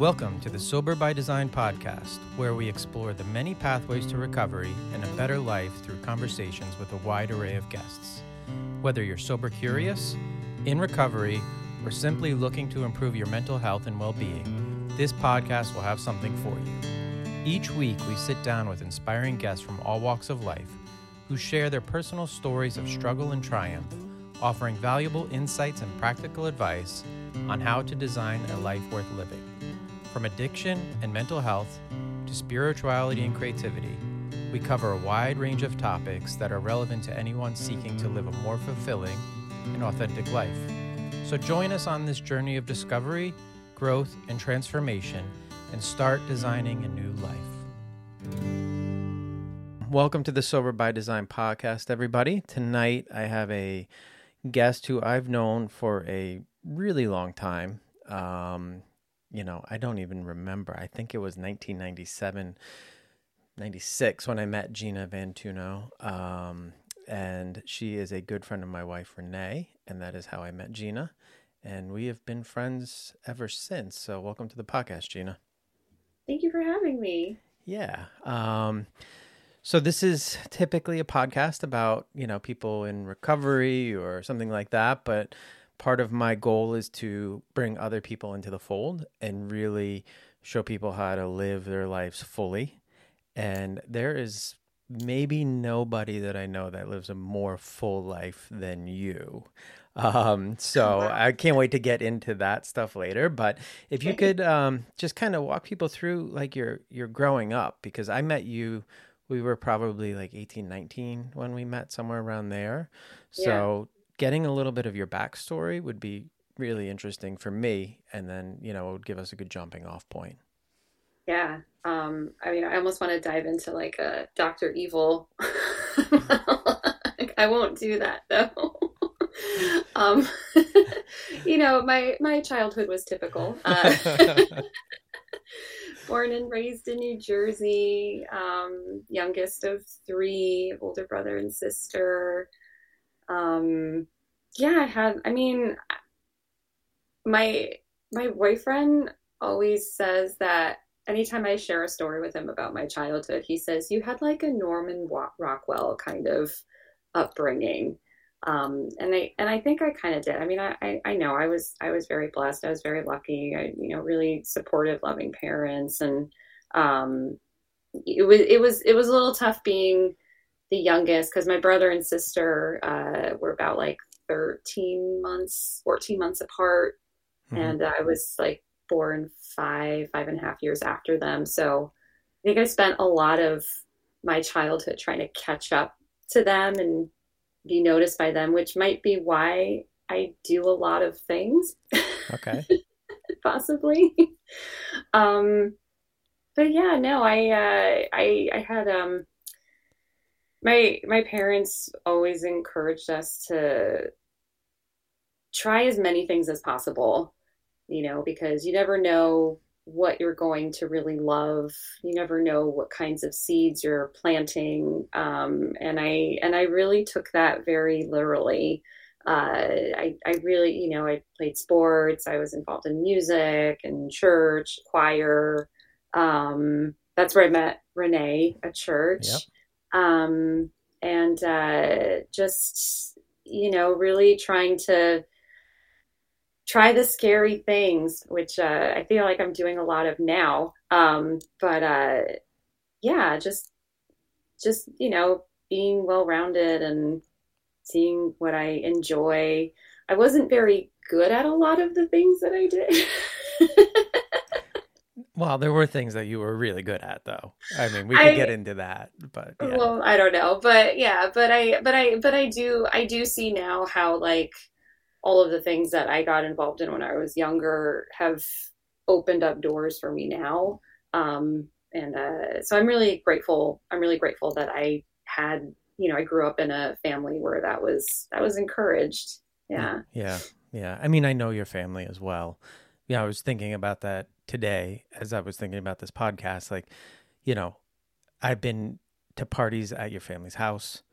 Welcome to the Sober by Design podcast, where we explore the many pathways to recovery and a better life through conversations with a wide array of guests. Whether you're sober curious, in recovery, or simply looking to improve your mental health and well being, this podcast will have something for you. Each week, we sit down with inspiring guests from all walks of life who share their personal stories of struggle and triumph, offering valuable insights and practical advice on how to design a life worth living. From addiction and mental health to spirituality and creativity, we cover a wide range of topics that are relevant to anyone seeking to live a more fulfilling and authentic life. So join us on this journey of discovery, growth, and transformation and start designing a new life. Welcome to the Sober by Design podcast, everybody. Tonight I have a guest who I've known for a really long time. Um, you know, I don't even remember. I think it was 1997, 96 when I met Gina Vantuno. Um, and she is a good friend of my wife, Renee, and that is how I met Gina. And we have been friends ever since. So, welcome to the podcast, Gina. Thank you for having me. Yeah. Um, so this is typically a podcast about, you know, people in recovery or something like that, but part of my goal is to bring other people into the fold and really show people how to live their lives fully. And there is maybe nobody that I know that lives a more full life than you. Um, so. I can't wait to get into that stuff later. But if you could um, just kind of walk people through like your your growing up, because I met you, we were probably like 18, 19 when we met, somewhere around there. So yeah getting a little bit of your backstory would be really interesting for me, and then you know it would give us a good jumping off point. Yeah, um, I mean, I almost want to dive into like a Doctor Evil. I won't do that though. um, you know, my my childhood was typical. Uh, born and raised in New Jersey, um, youngest of three, older brother and sister um, yeah, I had, I mean, my, my boyfriend always says that anytime I share a story with him about my childhood, he says, you had like a Norman Rockwell kind of upbringing. Um, and I, and I think I kind of did. I mean, I, I, I, know I was, I was very blessed. I was very lucky. I, you know, really supportive, loving parents. And, um, it was, it was, it was a little tough being, the youngest because my brother and sister uh, were about like 13 months 14 months apart. Mm-hmm. and i was like born five five and a half years after them. So i think i spent a lot of my childhood trying to catch up to them and be noticed by them which might be why i do a lot of things. Okay. Possibly. Um but yeah no i uh i i had um my my parents always encouraged us to try as many things as possible you know because you never know what you're going to really love. You never know what kinds of seeds you're planting. Um, and i and i really took that very literally. Uh, I, I really you know i played sports. I was involved in music and church choir. Um, that's where i met renee at church. Yep um, and uh, just you know really trying to try the scary things which uh, i feel like i'm doing a lot of now. Um, but uh, yeah just just you know being well rounded and seeing what i enjoy. I wasn't very good at a lot of the things that i did Well, there were things that you were really good at, though. I mean, we could I, get into that, but yeah. well, I don't know, but yeah, but I, but I, but I do, I do see now how like all of the things that I got involved in when I was younger have opened up doors for me now, um, and uh, so I'm really grateful. I'm really grateful that I had, you know, I grew up in a family where that was that was encouraged. Yeah, yeah, yeah. I mean, I know your family as well. Yeah, I was thinking about that today as I was thinking about this podcast. Like, you know, I've been to parties at your family's house.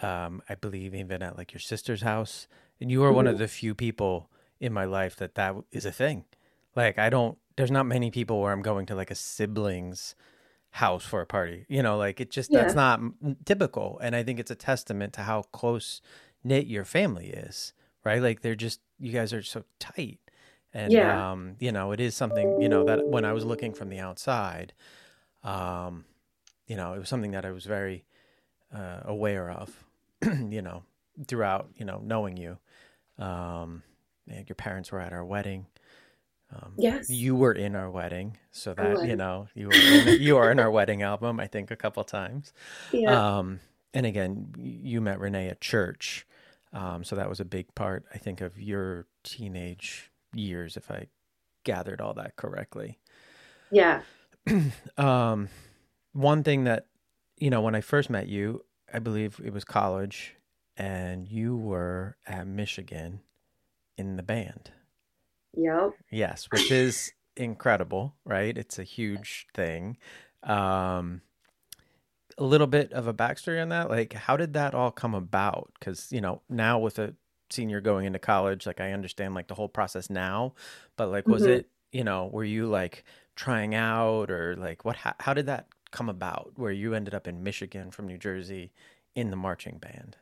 Um, I believe even at like your sister's house, and you are mm-hmm. one of the few people in my life that that is a thing. Like, I don't there's not many people where I'm going to like a sibling's house for a party. You know, like it just that's not typical. And I think it's a testament to how close knit your family is, right? Like they're just you guys are so tight. And Yeah. um, you know, it is something, you know, that when I was looking from the outside, um, you know, it was something that I was very uh, aware of, you know, throughout, you know, knowing you. Um, and your parents were at our wedding. Um, Yes. you were in our wedding, so that you know you were in, you are in our wedding album. I think a couple times. Yeah. Um, and again, you met Renee at church, um, so that was a big part, I think, of your teenage years, if I gathered all that correctly. yeah. Um, one thing that you know, when I first met you, I believe it was college, and you were at Michigan in the band. Yep. Yes, which is incredible, right? It's a huge thing. Um, a little bit of a backstory on that. Like, how did that all come about? Because, you know, now with a senior going into college, like, I understand like the whole process now, but like, was Mhm. it, you know, were you like trying out or like what, how, how did that come about where you ended up in Michigan from New Jersey in the marching band?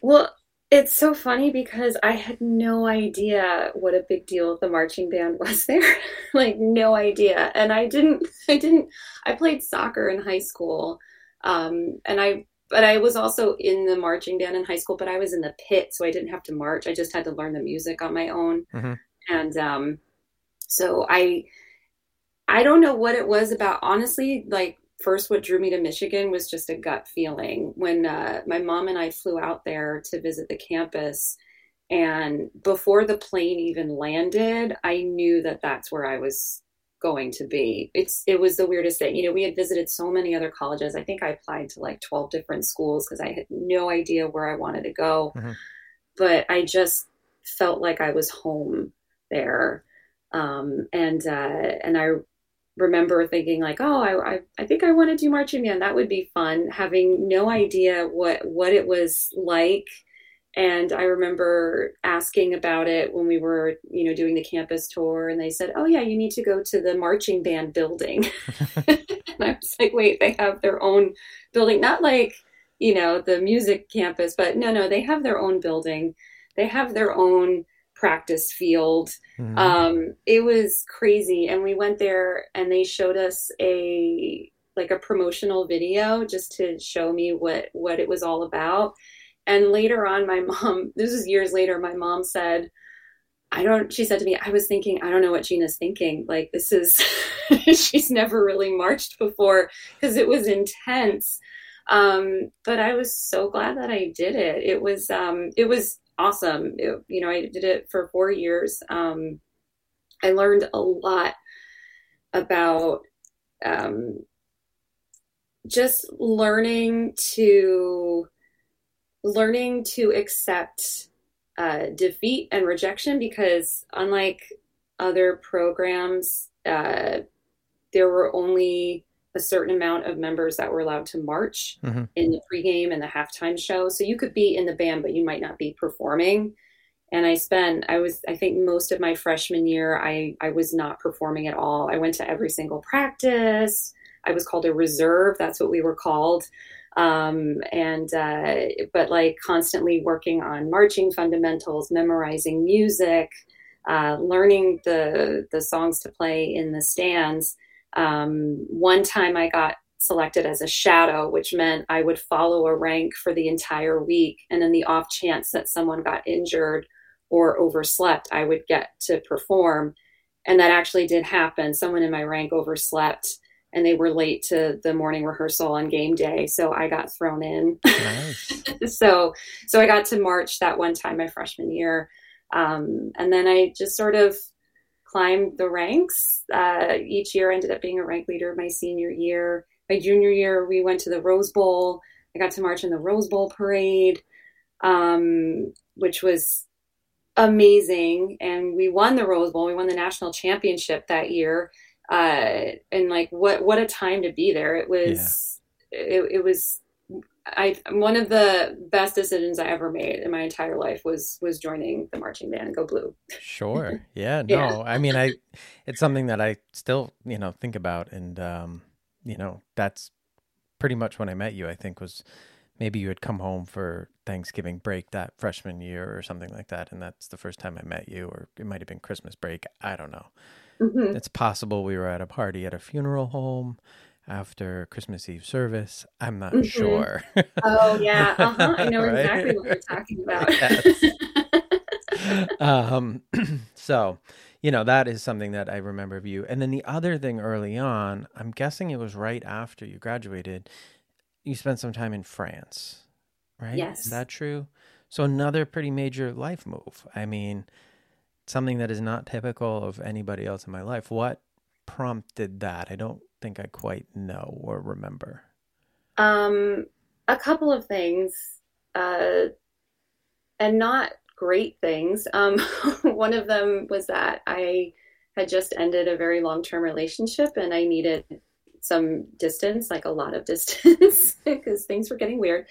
Well, it's so funny because I had no idea what a big deal the marching band was there. Like no idea. And I didn't I didn't I played soccer in high school. Um and I but I was also in the marching band in high school, but I was in the pit, so I didn't have to march. I just had to learn the music on my own. Mhm. And um so I I don't know what it was about. Honestly, like first, what drew me to Michigan was just a gut feeling. When uh, my mom and I flew out there to visit the campus, and before the plane even landed, I knew that that's where I was going to be. It's it was the weirdest thing. You know, we had visited so many other colleges. I think I applied to like 12 different schools because I had no idea where I wanted to go. Mhm. But I just felt like I was home there. Um, and uh, and I remember thinking like, oh, I, I, I think I want to do marching band. That would be fun. Having no idea what what it was like. And I remember asking about it when we were, you know, doing the campus tour, and they said, "Oh yeah, you need to go to the marching band building." and I was like, "Wait, they have their own building? Not like, you know, the music campus, but no, no, they have their own building. They have their own practice field. Mhm. Um, it was crazy, and we went there, and they showed us a like a promotional video just to show me what what it was all about. And later on, my mom, this was years later, my mom said, I don't, she said to me, I was thinking, I don't know what Gina's thinking. Like, this is, she's never really marched before because it was intense. Um, but I was so glad that I did it. It was, um, it was awesome. It- you know, I did it for four years. Um, I learned a lot about, um, just learning to learning to accept uh, defeat and rejection because unlike other programs uh, there were only a certain amount of members that were allowed to march Mhm. in the pregame and the halftime show. So you could be in the band but you might not be performing. And i spent i was i think most of my freshman year i i was not performing at all. I went to every single practice. I was called a reserve. That's what we were called um, and uh, but like constantly working on marching fundamentals, memorizing music, uh, learning the the songs to play in the stands. Um, one time I got selected as a shadow, which meant I would follow a rank for the entire week, and in the off chance that someone got injured or overslept, I would get to perform. And that actually did happen. Someone in my rank overslept and they were late to the morning rehearsal on game day so i got thrown in. Nice. so so i got to march that one time my freshman year. Um, and then i just sort of climbed the ranks. Uh, each year I ended up being a rank leader my senior year. My junior year we went to the rose bowl. I got to march in the rose bowl parade um, which was amazing. And we won the rose bowl. We won the national championship that year uh, and like what what a time to be there it was it, it was I one of the best decisions I ever made in my entire life was was joining the marching band Go Blue. Sure. Yeah. No. yeah. I mean, I it's something that I still you know think about, and um, you know that's pretty much when I met you. I think was maybe you had come home for Thanksgiving break that freshman year or something like that, and that's the first time I met you, or it might have been Christmas break. I don't know. Mm-hmm. It's possible we were at a party at a funeral home after Christmas Eve service. I'm not mm-hmm. sure. oh yeah, uh-huh. I know right? exactly what you're talking about. um, so, you know, that is something that I remember of you. And then the other thing early on, I'm guessing it was right after you graduated, you spent some time in France, right? Yes. Is that true? So another pretty major life move. I mean, something that is not typical of anybody else in my life. What prompted that? I don't think I quite know or remember. Um, a couple of things, uh, and not great things. Um, one of them was that I had just ended a very long term relationship and I needed some distance, like a lot of distance, because things were getting weird.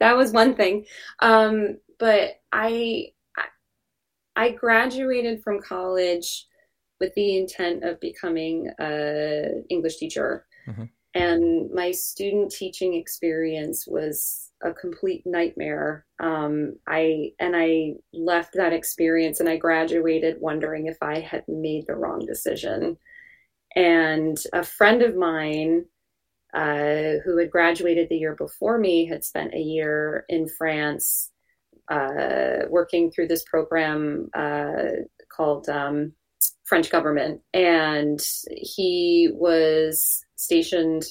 That was one thing. Um, but I, I graduated from college with the intent of becoming an English teacher. Mm-hmm. And my student teaching experience was a complete nightmare. Um, I and I left that experience and I graduated wondering if I had made the wrong decision. And a friend of mine uh, who had graduated the year before me had spent a year in France uh, working through this program uh, called um, French government. And he was stationed,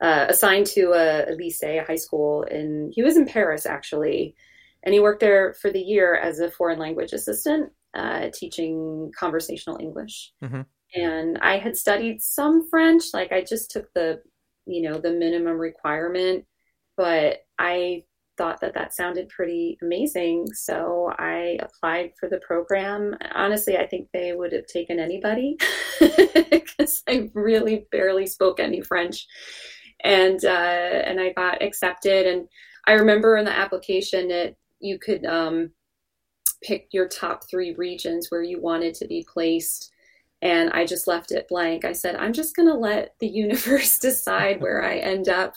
uh, assigned to a, a lycée, a high school, and he was in Paris actually. And he worked there for the year as a foreign language assistant, uh, teaching conversational English. Mm-hmm and I had studied some French. Like I just took the, you know, the minimum requirement, but I thought that that sounded pretty amazing. So I applied for the program. Honestly, I think they would have taken anybody because I really barely spoke any French, and uh, and I got accepted. And I remember in the application that you could um, pick your top three regions where you wanted to be placed and I just left it blank. I said, I'm just going to let the universe decide where I end up,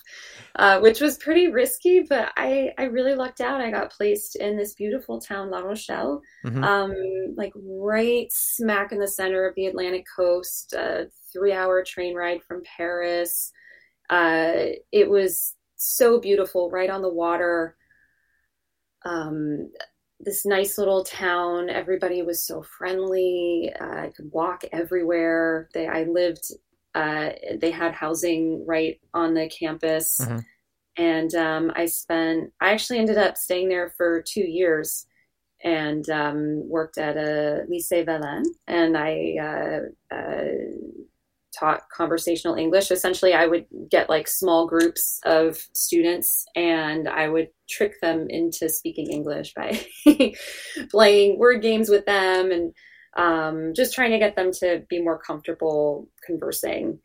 uh, which was pretty risky, but I, I really lucked out. I got placed in this beautiful town, La Rochelle, mm-hmm. um, like right smack in the center of the Atlantic coast, a three hour train ride from Paris. Uh, it was so beautiful, right on the water. Um, this nice little town. Everybody was so friendly. Uh, I could walk everywhere. They, I lived. Uh, they had housing right on the campus, mm-hmm. and um, I spent. I actually ended up staying there for two years, and um, worked at a lycée Valin, and I uh, uh taught conversational English. Essentially, I would get like small groups of students and I would trick them into speaking English by playing word games with them and um, just trying to get them to be more comfortable conversing.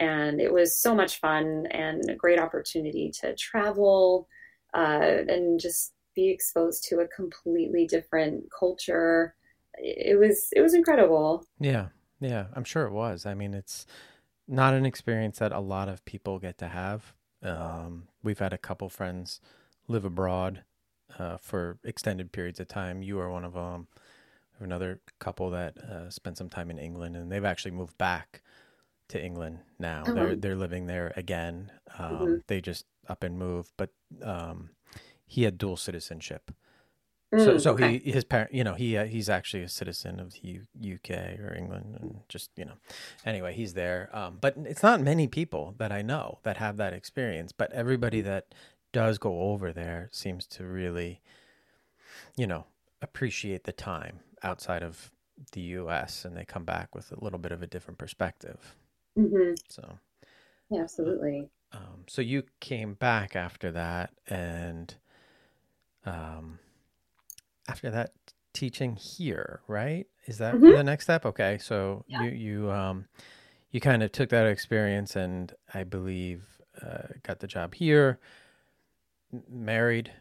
And it was so much fun and a great opportunity to travel uh, and just be exposed to a completely different culture. It was it was incredible. Yeah, yeah, I'm sure it was. I mean, it's not an experience that a lot of people get to have. Um, we've had a couple friends live abroad uh, for extended periods of time. You are one of them. Another couple that uh, spent some time in England, and they've actually moved back to England now. Uh-huh. They're they're living there again. Um, mm-hmm. They just up and moved, but um, he had dual citizenship, mm, so okay. he his parent, you know, he uh, he's actually a citizen of the U- UK or England, and just you know, anyway, he's there. Um, but it's not many people that I know that have that experience. But everybody that does go over there seems to really, you know, appreciate the time outside of the U.S. and they come back with a little bit of a different perspective. Mm-hmm. So, yeah, absolutely. Um, so you came back after that, and um after that teaching here, right? Is that mm-hmm. the next step? Okay, so yeah. you you um you kind of took that experience and I believe uh, got the job here. married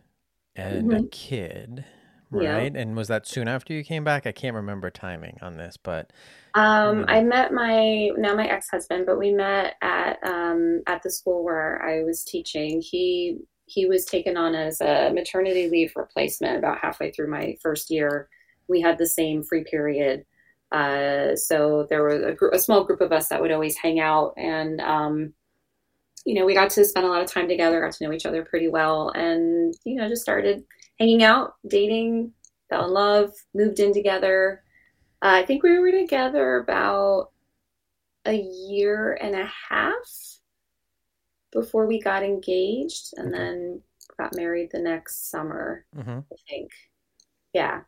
and mm-hmm. a kid, right? Yeah. And was that soon after you came back? I can't remember timing on this, but um, you know. I met my now my ex husband, but we met at um, at the school where I was teaching. He he was taken on as a maternity leave replacement about halfway through my first year. We had the same free period. Uh, so there was a, gr- a, small group of us that would always hang out and um, you know we got to spend a lot of time together got to know each other pretty well and you know just started hanging out dating fell in love moved in together uh, i think we were together about a year and a half before we got engaged and okay. then got married the next summer, mm-hmm. I think. Yeah.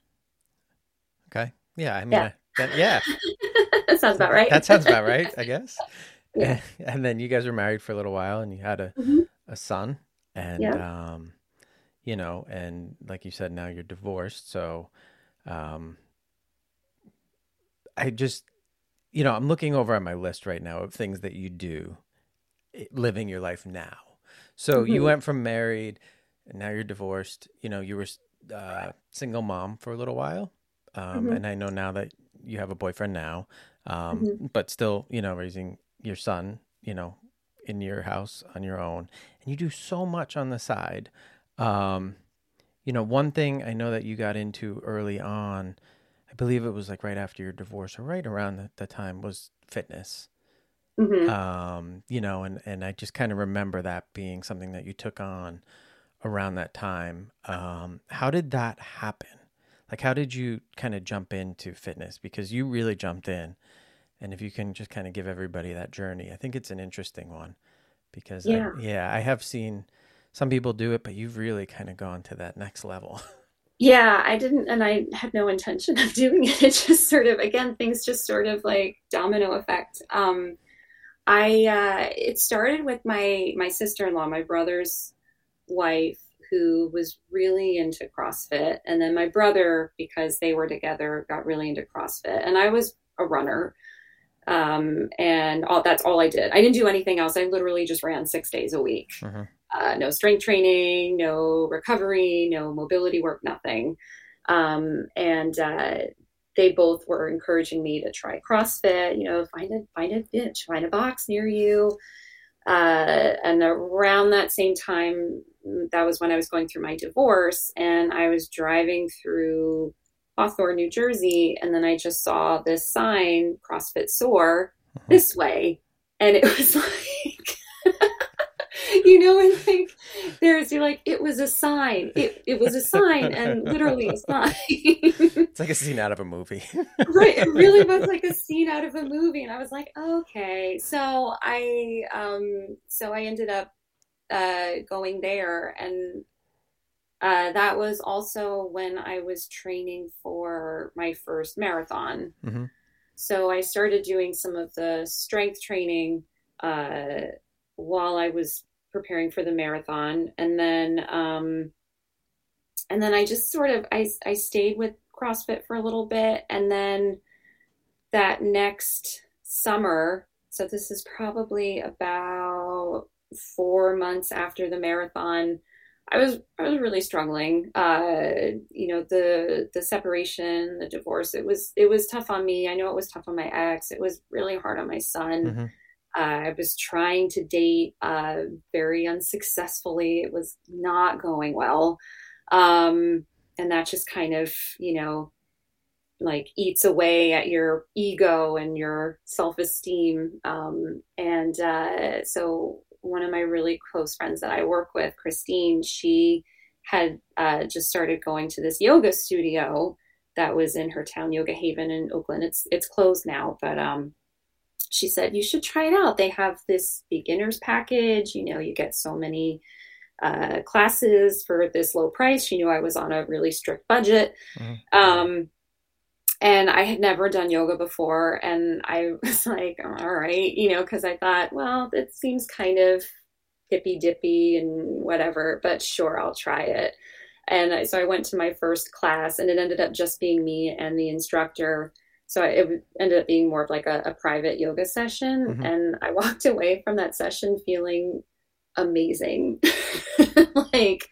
Okay. Yeah. I mean, yeah. that, yeah. that sounds about right. that sounds about right, I guess. Yeah. And then you guys were married for a little while and you had a, mm-hmm. a son and, yeah. um, you know, and like you said, now you're divorced. So, um, I just, you know, I'm looking over at my list right now of things that you do living your life now. So mm-hmm. you went from married, and now you're divorced. You know, you were uh, single mom for a little while, um, mm-hmm. and I know now that you have a boyfriend now, um, mm-hmm. but still, you know, raising your son, you know, in your house on your own, and you do so much on the side. Um, you know, one thing I know that you got into early on, I believe it was like right after your divorce or right around the, the time was fitness. Mm-hmm. Um, you know, and, and I just kind of remember that being something that you took on around that time. Um, how did that happen? Like, how did you kind of jump into fitness? Because you really jumped in. And if you can just kind of give everybody that journey, I think it's an interesting one because, yeah, I, yeah, I have seen some people do it, but you've really kind of gone to that next level. Yeah, I didn't, and I had no intention of doing it. It just sort of, again, things just sort of like domino effect. Um, I uh, it started with my my sister in law, my brother's wife, who was really into CrossFit, and then my brother, because they were together, got really into CrossFit, and I was a runner, um, and all that's all I did. I didn't do anything else. I literally just ran six days a week. Uh-huh. Uh, no strength training, no recovery, no mobility work, nothing. Um, and uh, they both were encouraging me to try CrossFit. You know, find a find a bitch, find a box near you. Uh, and around that same time, that was when I was going through my divorce, and I was driving through Hawthorne, New Jersey, and then I just saw this sign, CrossFit Soar, uh-huh. this way, and it was like you know, and like there's you're like, it was a sign. It it was a sign and literally a sign. it's like a scene out of a movie. right. It really was like a scene out of a movie. And I was like, okay. So I um so I ended up uh going there and uh, that was also when I was training for my first marathon. Mm-hmm. So I started doing some of the strength training uh, while I was preparing for the marathon, and then um, and then I just sort of I I stayed with CrossFit for a little bit, and then that next summer. So this is probably about four months after the marathon. I was I was really struggling. Uh, you know, the the separation, the divorce. It was it was tough on me. I know it was tough on my ex. It was really hard on my son. Mm-hmm. Uh, I was trying to date uh, very unsuccessfully. It was not going well. Um, and that just kind of, you know, like eats away at your ego and your self esteem. Um, and uh, so, one of my really close friends that I work with, Christine, she had uh, just started going to this yoga studio that was in her town, Yoga Haven in Oakland. It's it's closed now, but um, she said, you should try it out. They have this beginner's package. You know, you get so many uh, classes for this low price. She knew I was on a really strict budget. Mm-hmm. Um, and I had never done yoga before. And I was like, all right, you know, because I thought, well, it seems kind of hippy dippy and whatever, but sure, I'll try it. And so I went to my first class, and it ended up just being me and the instructor so it ended up being more of like a, a private yoga session mm-hmm. and i walked away from that session feeling amazing. like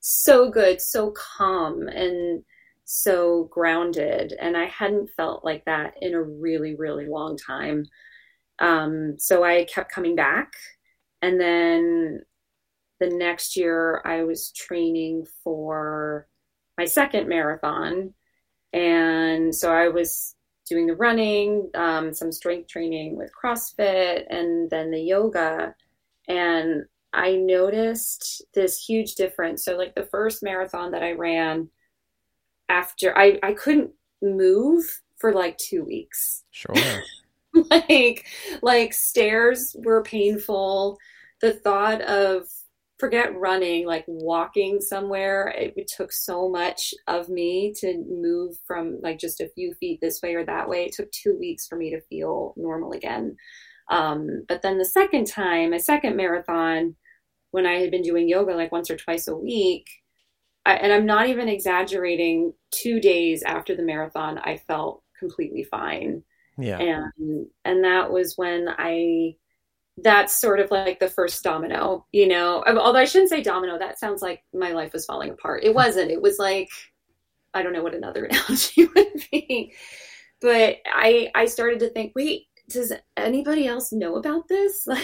so good, so calm and so grounded. And I hadn't felt like that in a really, really long time. Um, so I kept coming back. And then the next year, I was training for my second marathon. And so I was doing the running, um, some strength training with CrossFit, and then the yoga. And I noticed this huge difference. So, like the first marathon that I ran, after I, I couldn't move for like two weeks. Sure. like like stairs were painful. The thought of forget running, like walking somewhere, it, it, took so much of me to move from like just a few feet this way or that way. It took two weeks for me to feel normal again. Um, but then the second time, a second marathon, when I had been doing yoga like once or twice a week, I, and I'm not even exaggerating, two days after the marathon, I felt completely fine. Yeah. And and that was when I that's sort of like the first domino, you know. Although I shouldn't say domino, that sounds like my life was falling apart. It wasn't. It was like I don't know what another analogy would be. But I I started to think, wait, does anybody else know about this?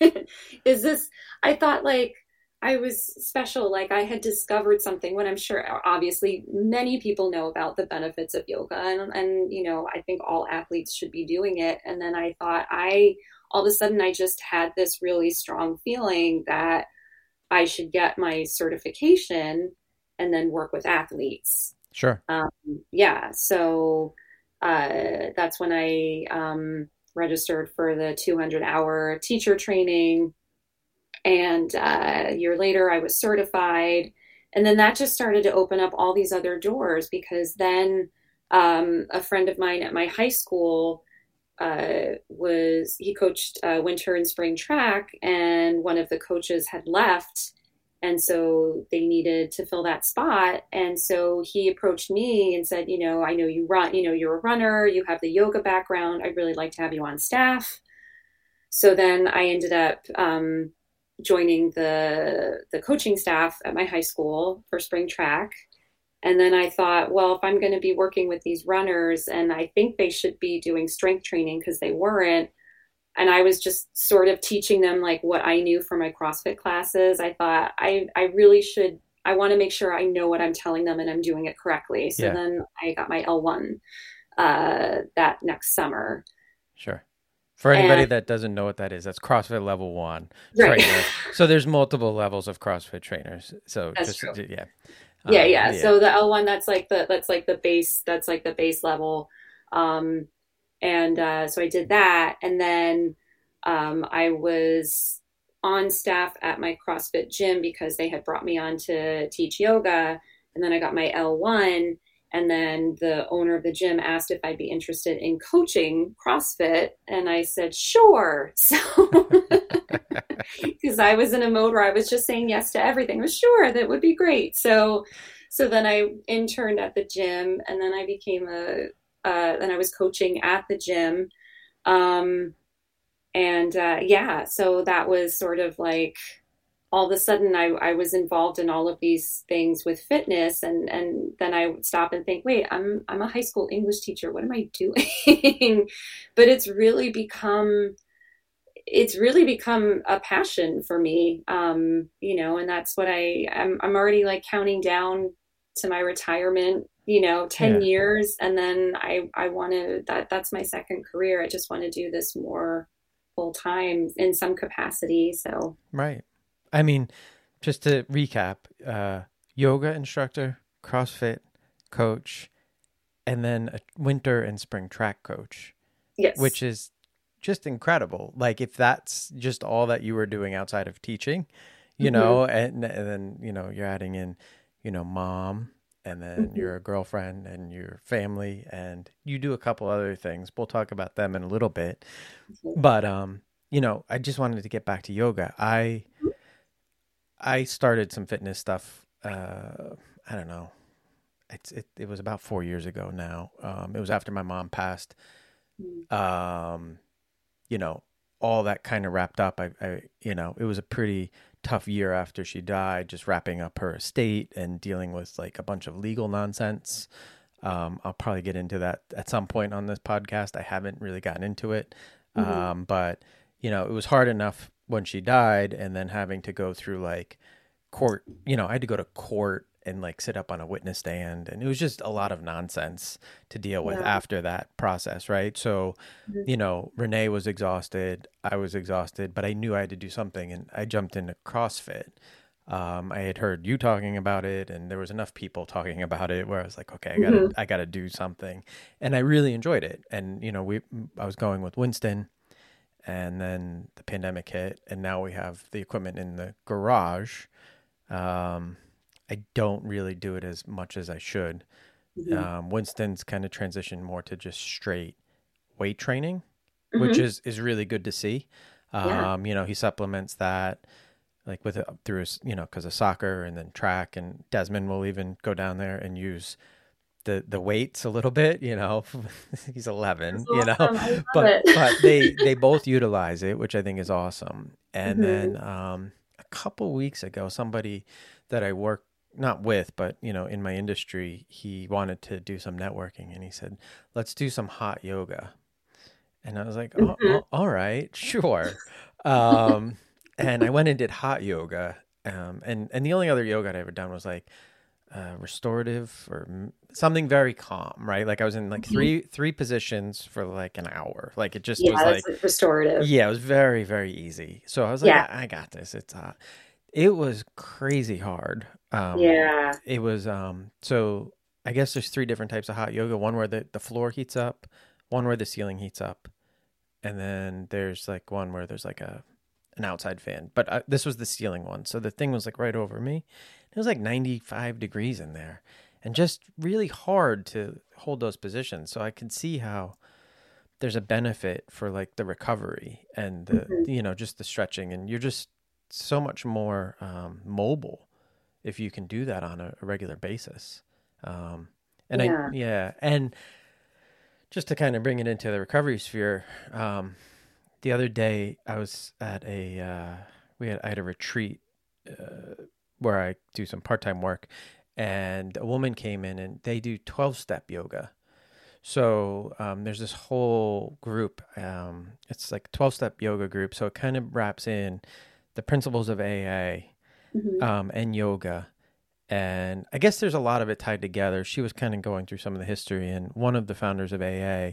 Like is this I thought like I was special. Like I had discovered something when I'm sure, obviously, many people know about the benefits of yoga, and, and you know, I think all athletes should be doing it. And then I thought, I all of a sudden, I just had this really strong feeling that I should get my certification and then work with athletes. Sure. Um, yeah. So uh, that's when I um, registered for the 200 hour teacher training and uh, a year later, I was certified. And then that just started to open up all these other doors because then um, a friend of mine at my high school uh, was, he coached uh, winter and spring track, and one of the coaches had left. And so they needed to fill that spot. And so he approached me and said, You know, I know you run, you know, you're a runner, you have the yoga background. I'd really like to have you on staff. So then I ended up um, joining the the coaching staff at my high school for spring track and then i thought well if i'm going to be working with these runners and i think they should be doing strength training because they weren't and i was just sort of teaching them like what i knew from my crossfit classes i thought i i really should i want to make sure i know what i'm telling them and i'm doing it correctly so yeah. then i got my l1 uh, that next summer sure for anybody and, that doesn't know what that is, that's CrossFit level one right. trainer. so there's multiple levels of CrossFit trainers. So that's just true. yeah. Um, yeah, yeah. So the L one that's like the that's like the base that's like the base level. Um and uh so I did that and then um I was on staff at my CrossFit gym because they had brought me on to teach yoga and then I got my L1 and then the owner of the gym asked if I'd be interested in coaching CrossFit. And I said, sure. So, because I was in a mode where I was just saying yes to everything. I was sure that would be great. So, so then I interned at the gym and then I became a, uh, then I was coaching at the gym. Um, and uh, yeah, so that was sort of like, all of a sudden I, I was involved in all of these things with fitness and and then I would stop and think, wait, I'm I'm a high school English teacher. What am I doing? but it's really become it's really become a passion for me. Um, you know, and that's what I I'm I'm already like counting down to my retirement, you know, 10 yeah. years and then I I want to that that's my second career. I just want to do this more full time in some capacity. So Right. I mean, just to recap, uh, yoga instructor, CrossFit coach, and then a winter and spring track coach. Yes. Which is just incredible. Like if that's just all that you were doing outside of teaching, you mm-hmm. know, and, and then, you know, you're adding in, you know, mom and then mm-hmm. your girlfriend and your family and you do a couple other things. We'll talk about them in a little bit. Mm-hmm. But um, you know, I just wanted to get back to yoga. I I started some fitness stuff. Uh, I don't know. It's it, it was about four years ago now. Um, it was after my mom passed. Mm. Um, you know, all that kind of wrapped up, I, I, you know, it was a pretty tough year after she died, just wrapping up her estate and dealing with like a bunch of legal nonsense. Um, I'll probably get into that at some point on this podcast. I haven't really gotten into it. Mm-hmm. Um, but, you know, it was hard enough when she died and then having to go through like court, you know, I had to go to court and like sit up on a witness stand and it was just a lot of nonsense to deal with yeah. after that process right so mm-hmm. you know renee was exhausted i was exhausted but i knew i had to do something and i jumped into crossfit um, i had heard you talking about it and there was enough people talking about it where i was like okay i gotta mm-hmm. i gotta do something and i really enjoyed it and you know we i was going with winston and then the pandemic hit and now we have the equipment in the garage um, I don't really do it as much as I should. Mm-hmm. Um, Winston's kind of transitioned more to just straight weight training, mm-hmm. which is is really good to see. Um, yeah. You know, he supplements that like with it through his, you know, because of soccer and then track. And Desmond will even go down there and use the the weights a little bit. You know, he's eleven. You know, but but they they both utilize it, which I think is awesome. And mm-hmm. then um, a couple weeks ago, somebody that I work not with, but you know, in my industry, he wanted to do some networking, and he said, "Let's do some hot yoga." And I was like, oh, mm-hmm. oh, "All right, sure." Um, and I went and did hot yoga, um, and and the only other yoga I'd ever done was like uh, restorative or something very calm, right? Like I was in like mm-hmm. three three positions for like an hour. Like it just yeah, was like restorative. Yeah, it was very very easy. So I was like, yeah. I, I got this. It's hot. It was crazy hard. Um, yeah. It was um so I guess there's three different types of hot yoga. One where the, the floor heats up, one where the ceiling heats up, and then there's like one where there's like a an outside fan. But uh, this was the ceiling one, so the thing was like right over me. It was like 95 degrees in there, and just really hard to hold those positions. So I can see how there's a benefit for like the recovery and the mm-hmm. you know just the stretching, and you're just so much more um, mobile if you can do that on a, a regular basis. Um, and yeah. I, yeah, and just to kind of bring it into the recovery sphere, um, the other day I was at a, uh, we had, I had a retreat, uh, where I do some part-time work and a woman came in and they do 12 step yoga. So um, there's this whole group. Um, it's like 12 step yoga group. So it kind of wraps in the principles of AA mm-hmm. um, and yoga. And I guess there's a lot of it tied together. She was kind of going through some of the history, and one of the founders of AA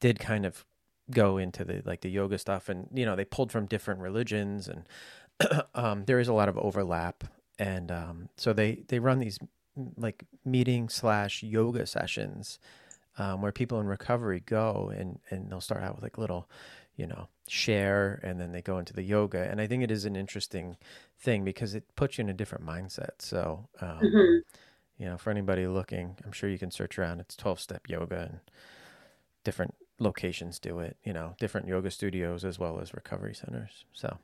did kind of go into the like the yoga stuff, and you know they pulled from different religions, and um, there is a lot of overlap, and um, so they they run these like meeting slash yoga sessions um, where people in recovery go and and they'll start out with like little you know share and then they go into the yoga. And i think it is an interesting thing because it puts you in a different mindset. So um, mm-hmm. you know for anybody looking i'm sure you can search around. It's 12 step yoga and different locations do it you know different yoga studios as well as recovery centers. So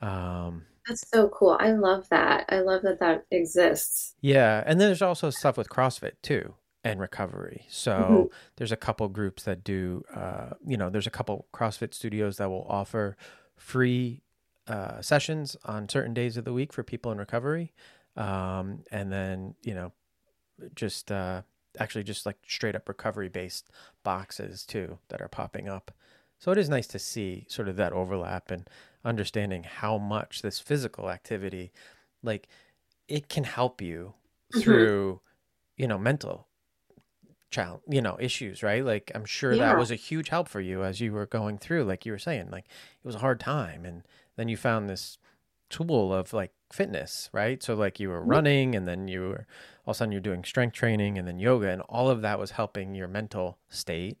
um, that's so cool i love that i love that that exists yeah and then there's also stuff with crossfit too and recovery. So mm-hmm. there's a couple groups that do, uh, you know, there's a couple CrossFit studios that will offer free uh, sessions on certain days of the week for people in recovery. Um, and then, you know, just uh, actually just like straight up recovery based boxes too that are popping up. So it is nice to see sort of that overlap and understanding how much this physical activity, like, it can help you mm-hmm. through, you know, mental child you know issues right like i'm sure yeah. that was a huge help for you as you were going through like you were saying like it was a hard time and then you found this tool of like fitness right so like you were running and then you were all of a sudden you're doing strength training and then yoga and all of that was helping your mental state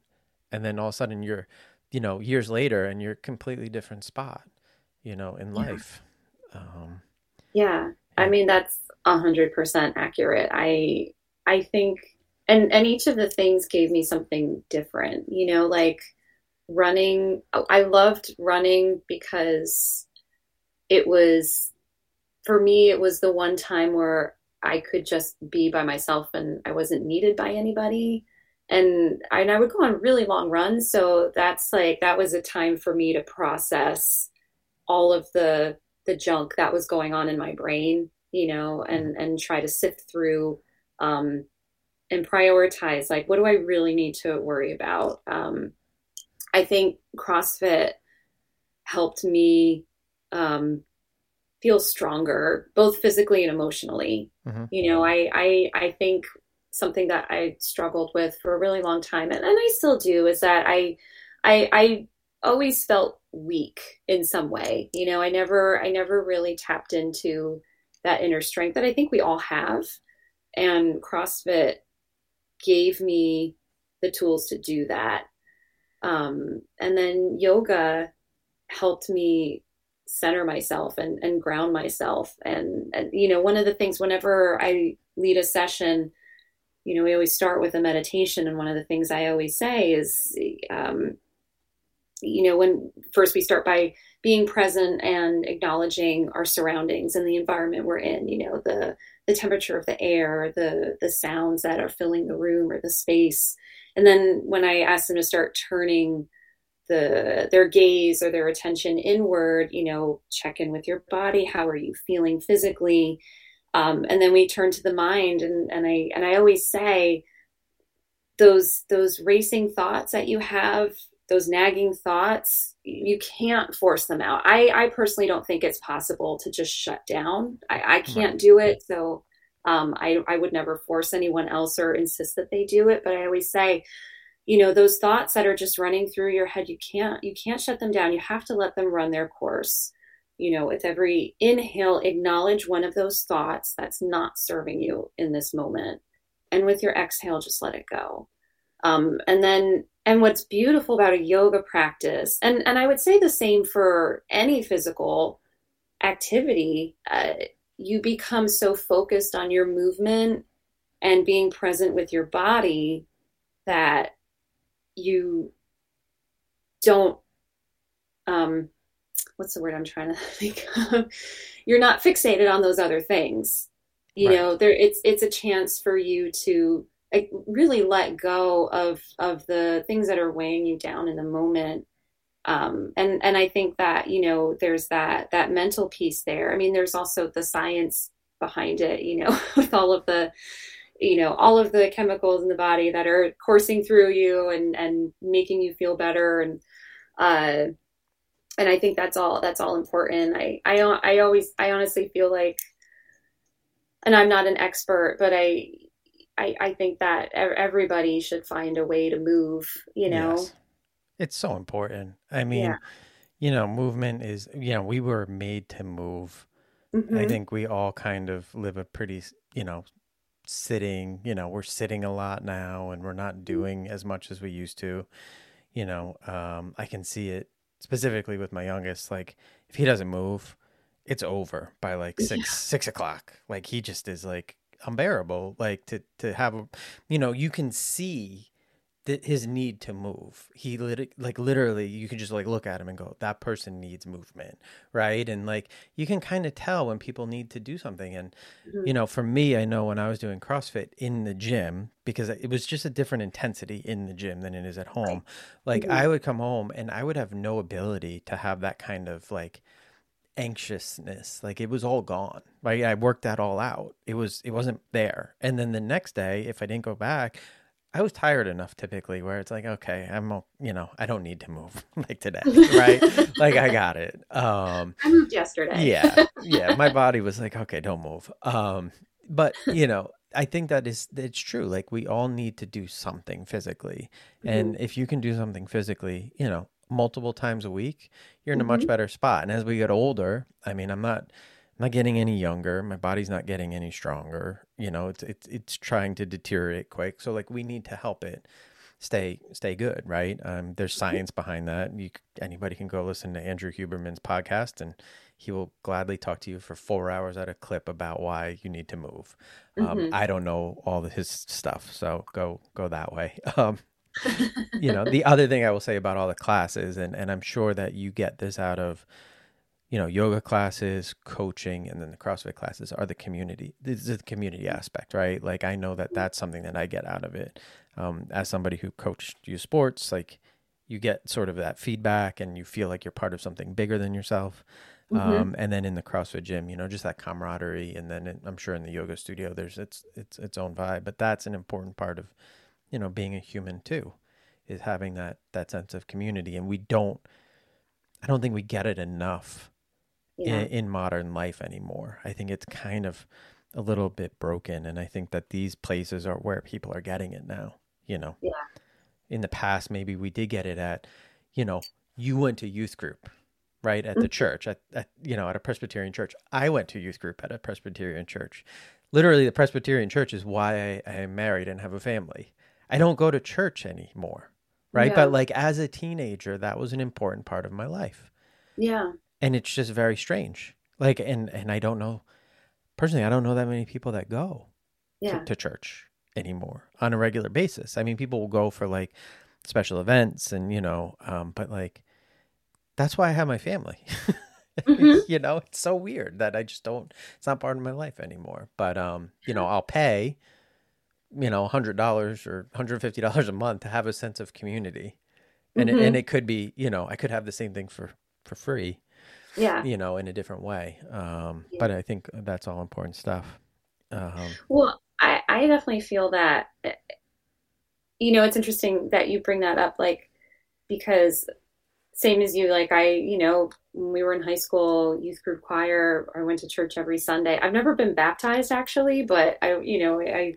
and then all of a sudden you're you know years later and you're a completely different spot you know in yeah. life um yeah i mean that's a hundred percent accurate i i think and and each of the things gave me something different you know like running i loved running because it was for me it was the one time where i could just be by myself and i wasn't needed by anybody and I, and I would go on really long runs. So that's like that was a time for me to process all of the the junk that was going on in my brain, you know, and and try to sift through um, and prioritize like what do I really need to worry about. Um, I think CrossFit helped me um, feel stronger, both physically and emotionally. Mm-hmm. You know, I, I I think something that I struggled with for a really long time, and, and I still do, is that I, I, I always felt weak in some way. You know, I never, I never really tapped into that inner strength that I think we all have, and CrossFit gave me the tools to do that. Um, and then yoga helped me center myself and, and ground myself. And, and, you know, one of the things whenever I lead a session, you know, we always start with a meditation. And one of the things I always say is, um, you know, when first we start by being present and acknowledging our surroundings and the environment we're in, you know, the, the temperature of the air, the, the sounds that are filling the room or the space. And then when I ask them to start turning the, their gaze or their attention inward, you know, check in with your body. How are you feeling physically? Um, and then we turn to the mind and, and I and I always say those those racing thoughts that you have, those nagging thoughts, you can't force them out. I, I personally don't think it's possible to just shut down. I, I can't do it. So um, I, I would never force anyone else or insist that they do it. But I always say, you know, those thoughts that are just running through your head, you can't you can't shut them down. You have to let them run their course you know, with every inhale, acknowledge one of those thoughts that's not serving you in this moment. And with your exhale, just let it go. Um, and then, and what's beautiful about a yoga practice, and, and I would say the same for any physical activity, uh, you become so focused on your movement and being present with your body that you don't um, what's the word I'm trying to think of? You're not fixated on those other things. You right. know, there it's it's a chance for you to really let go of of the things that are weighing you down in the moment. Um, and and I think that you know there's that that mental piece there. I mean, there's also the science behind it. You know, with all of the you know all of the chemicals in the body that are coursing through you and and making you feel better and uh, and I think that's all that's all important. I I I always I honestly feel like, and I'm not an expert, but I I, I think that everybody should find a way to move. You know, yes. it's so important. I mean, yeah. you know, movement is you know we were made to move. Mm-hmm. I think we all kind of live a pretty you know sitting you know we're sitting a lot now and we're not mm-hmm. doing as much as we used to you know um, i can see it specifically with my youngest, like if he doesn't move, it's over by like six yeah. six o'clock. Like he just is like unbearable. Like to to have, a, you know, you can see that his need to move. He lit- like literally, you can just like look at him and go, that person needs movement, right? And like you can kind of tell when people need to do something. And mm-hmm. you know, for me, I know when I was doing CrossFit in the gym because it was just a different intensity in the gym than it is at home. Like mm-hmm. I would come home and I would have no ability to have that kind of like anxiousness like it was all gone right i worked that all out it was it wasn't there and then the next day if i didn't go back I was tired enough typically where it's like, okay, I'm, you know, I don't need to move like today, right? like I got it. Um, I moved yesterday. yeah. Yeah. My body was like, okay, don't move. Um, but you know, I think that is, it's true. Like we all need to do something physically. Mm-hmm. And if you can do something physically, you know, multiple times a week, you're in mm-hmm. a much mm-hmm. better spot. And as we get older, I mean, I'm not, I'm not getting any younger. My body's not getting any stronger. You know, it's it's it's trying to deteriorate quick. So like we need to help it stay stay good, right? Um, there's science behind that. You anybody can go listen to Andrew Huberman's podcast, and he will gladly talk to you for four hours at a clip about why you need to move. Um, mm-hmm. I don't know all his stuff, so go go that way. Um, you know, the other thing I will say about all the classes, and and I'm sure that you get this out of you know, yoga classes, coaching, and then the CrossFit classes are the community. This is the community aspect, right? Like I know that that's something that I get out of it. Um, as somebody who coached you sports, like you get sort of that feedback and you feel like you're part of something bigger than yourself. Mm-hmm. Um, and then in the CrossFit gym, you know, just that camaraderie. And then in, I'm sure in the yoga studio, there's its its its own vibe. But that's an important part of, you know, being a human too, is having that that sense of community. And we don't, I don't think we get it enough yeah. in, in modern life anymore. I think it's kind of a little bit broken, and I think that these places are where people are getting it now. You know, yeah. In the past, maybe we did get it at, you know, you went to youth group, right at the mm-hmm. church at, at you know at a Presbyterian church. I went to youth group at a Presbyterian church. Literally, the Presbyterian church is why I, I am married and have a family. I don't go to church anymore, right? Yeah. But like as a teenager, that was an important part of my life. Yeah and it's just very strange. Like, and and I don't know personally. I don't know that many people that go yeah. to, to church anymore on a regular basis. I mean, people will go for like special events, and you know, um, but like that's why I have my family. Mm-hmm. you know, it's so weird that I just don't. It's not part of my life anymore. But um, you know, I'll pay, you know, hundred dollars or hundred fifty dollars a month to have a sense of community, and mm-hmm. it, and it could be, you know, I could have the same thing for for free yeah. you know in a different way. Um yeah. but i think that's all important stuff. Um well i i definitely feel that eh, you know it's interesting that you bring that up like because same as you like i you know when we were in high school youth group choir i went to church every sunday. I've never been baptized actually but i you know i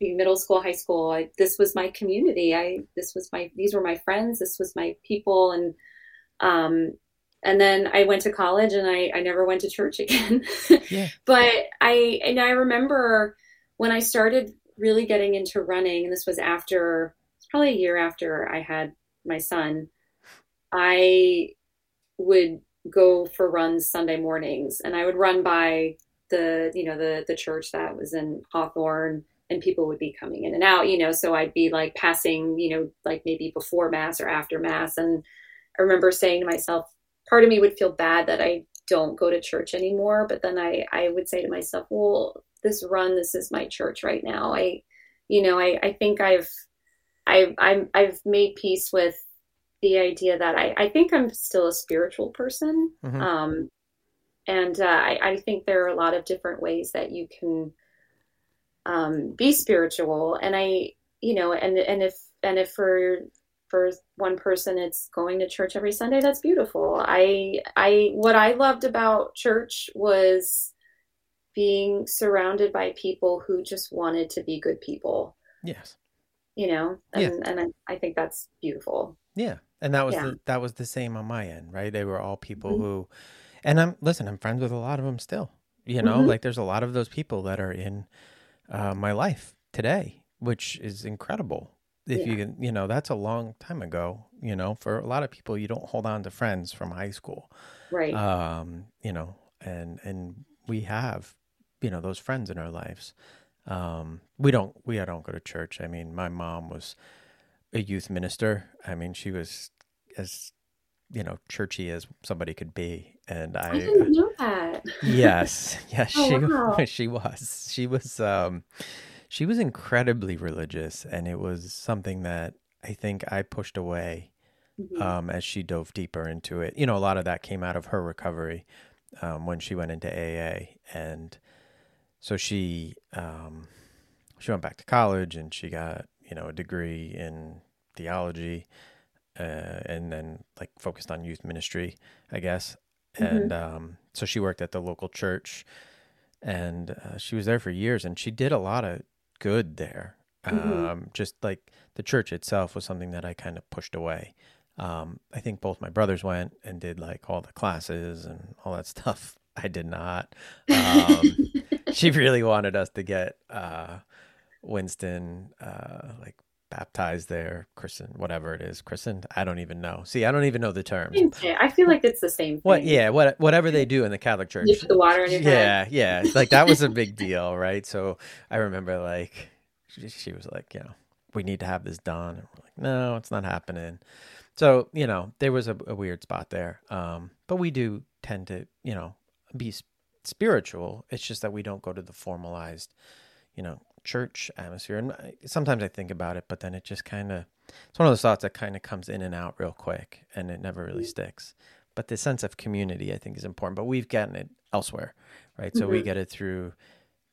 middle school high school I, this was my community. I this was my these were my friends. This was my people. And um and then I went to college and I, I never went to church again. yeah. But I and I remember when I started really getting into running, and this was after it's probably a year after I had my son, I would go for runs Sunday mornings. And I would run by the you know the the church that was in Hawthorne and people would be coming in and out, you know, so I'd be like passing, you know, like maybe before mass or after mass and I remember saying to myself, part of me would feel bad that I don't go to church anymore. But then I, I would say to myself, well, this run, this is my church right now. I, you know, I, I think I've, I've, I'm, I've made peace with the idea that I, I think I'm still a spiritual person. Mm-hmm. Um, and uh, I, I think there are a lot of different ways that you can um, be spiritual. And I, you know, and and if and if for for one person it's going to church every sunday that's beautiful i i what i loved about church was being surrounded by people who just wanted to be good people yes you know and yeah. and I, I, think that's beautiful yeah and that was yeah. the, that was the same on my end right they were all people mm-hmm. who and i'm listen i'm friends with a lot of them still you know mm-hmm. like there's a lot of those people that are in uh, my life today which is incredible if yeah. you can, you know, that's a long time ago. You know, for a lot of people, you don't hold on to friends from high school, right? Um, you know, and and we have, you know, those friends in our lives. Um, we don't we don't go to church. I mean, my mom was a youth minister. I mean, she was as you know churchy as somebody could be, and I, I didn't know that. yes, yes, oh, she wow. she was she was. Um, she was incredibly religious, and it was something that I think I pushed away mm-hmm. um, as she dove deeper into it. You know, a lot of that came out of her recovery um, when she went into AA, and so she um, she went back to college and she got you know a degree in theology, uh, and then like focused on youth ministry, I guess. Mm-hmm. And um, so she worked at the local church and uh, she was there for years and she did a lot of good there. Mm-hmm. Um, just like the church itself was something that I kind of pushed away. Um, I think both my brothers went and did like all the classes and all that stuff. I did not. Um, she really wanted us to get uh, Winston uh, like baptized there, christened, whatever it is, christened. I don't even know. See, I don't even know the terms. I feel like it's the same. Thing. What? Yeah. What? Whatever they do in the Catholic Church. You put the water in your yeah, head. Yeah. Like that was a big deal, right? So I remember like she, she was like, you know, we need to have this done, and we're like, no, it's not happening. So you know there was a, a weird spot there, um, but we do tend to you know be spiritual. It's just that we don't go to the formalized, you know, church atmosphere. And sometimes I think about it, but then it just kind of it's one of those thoughts that kind of comes in and out real quick, and it never really mm-hmm. sticks. But the sense of community, I think, is important. But we've gotten it elsewhere, right? Mm-hmm. So we mm-hmm. get it through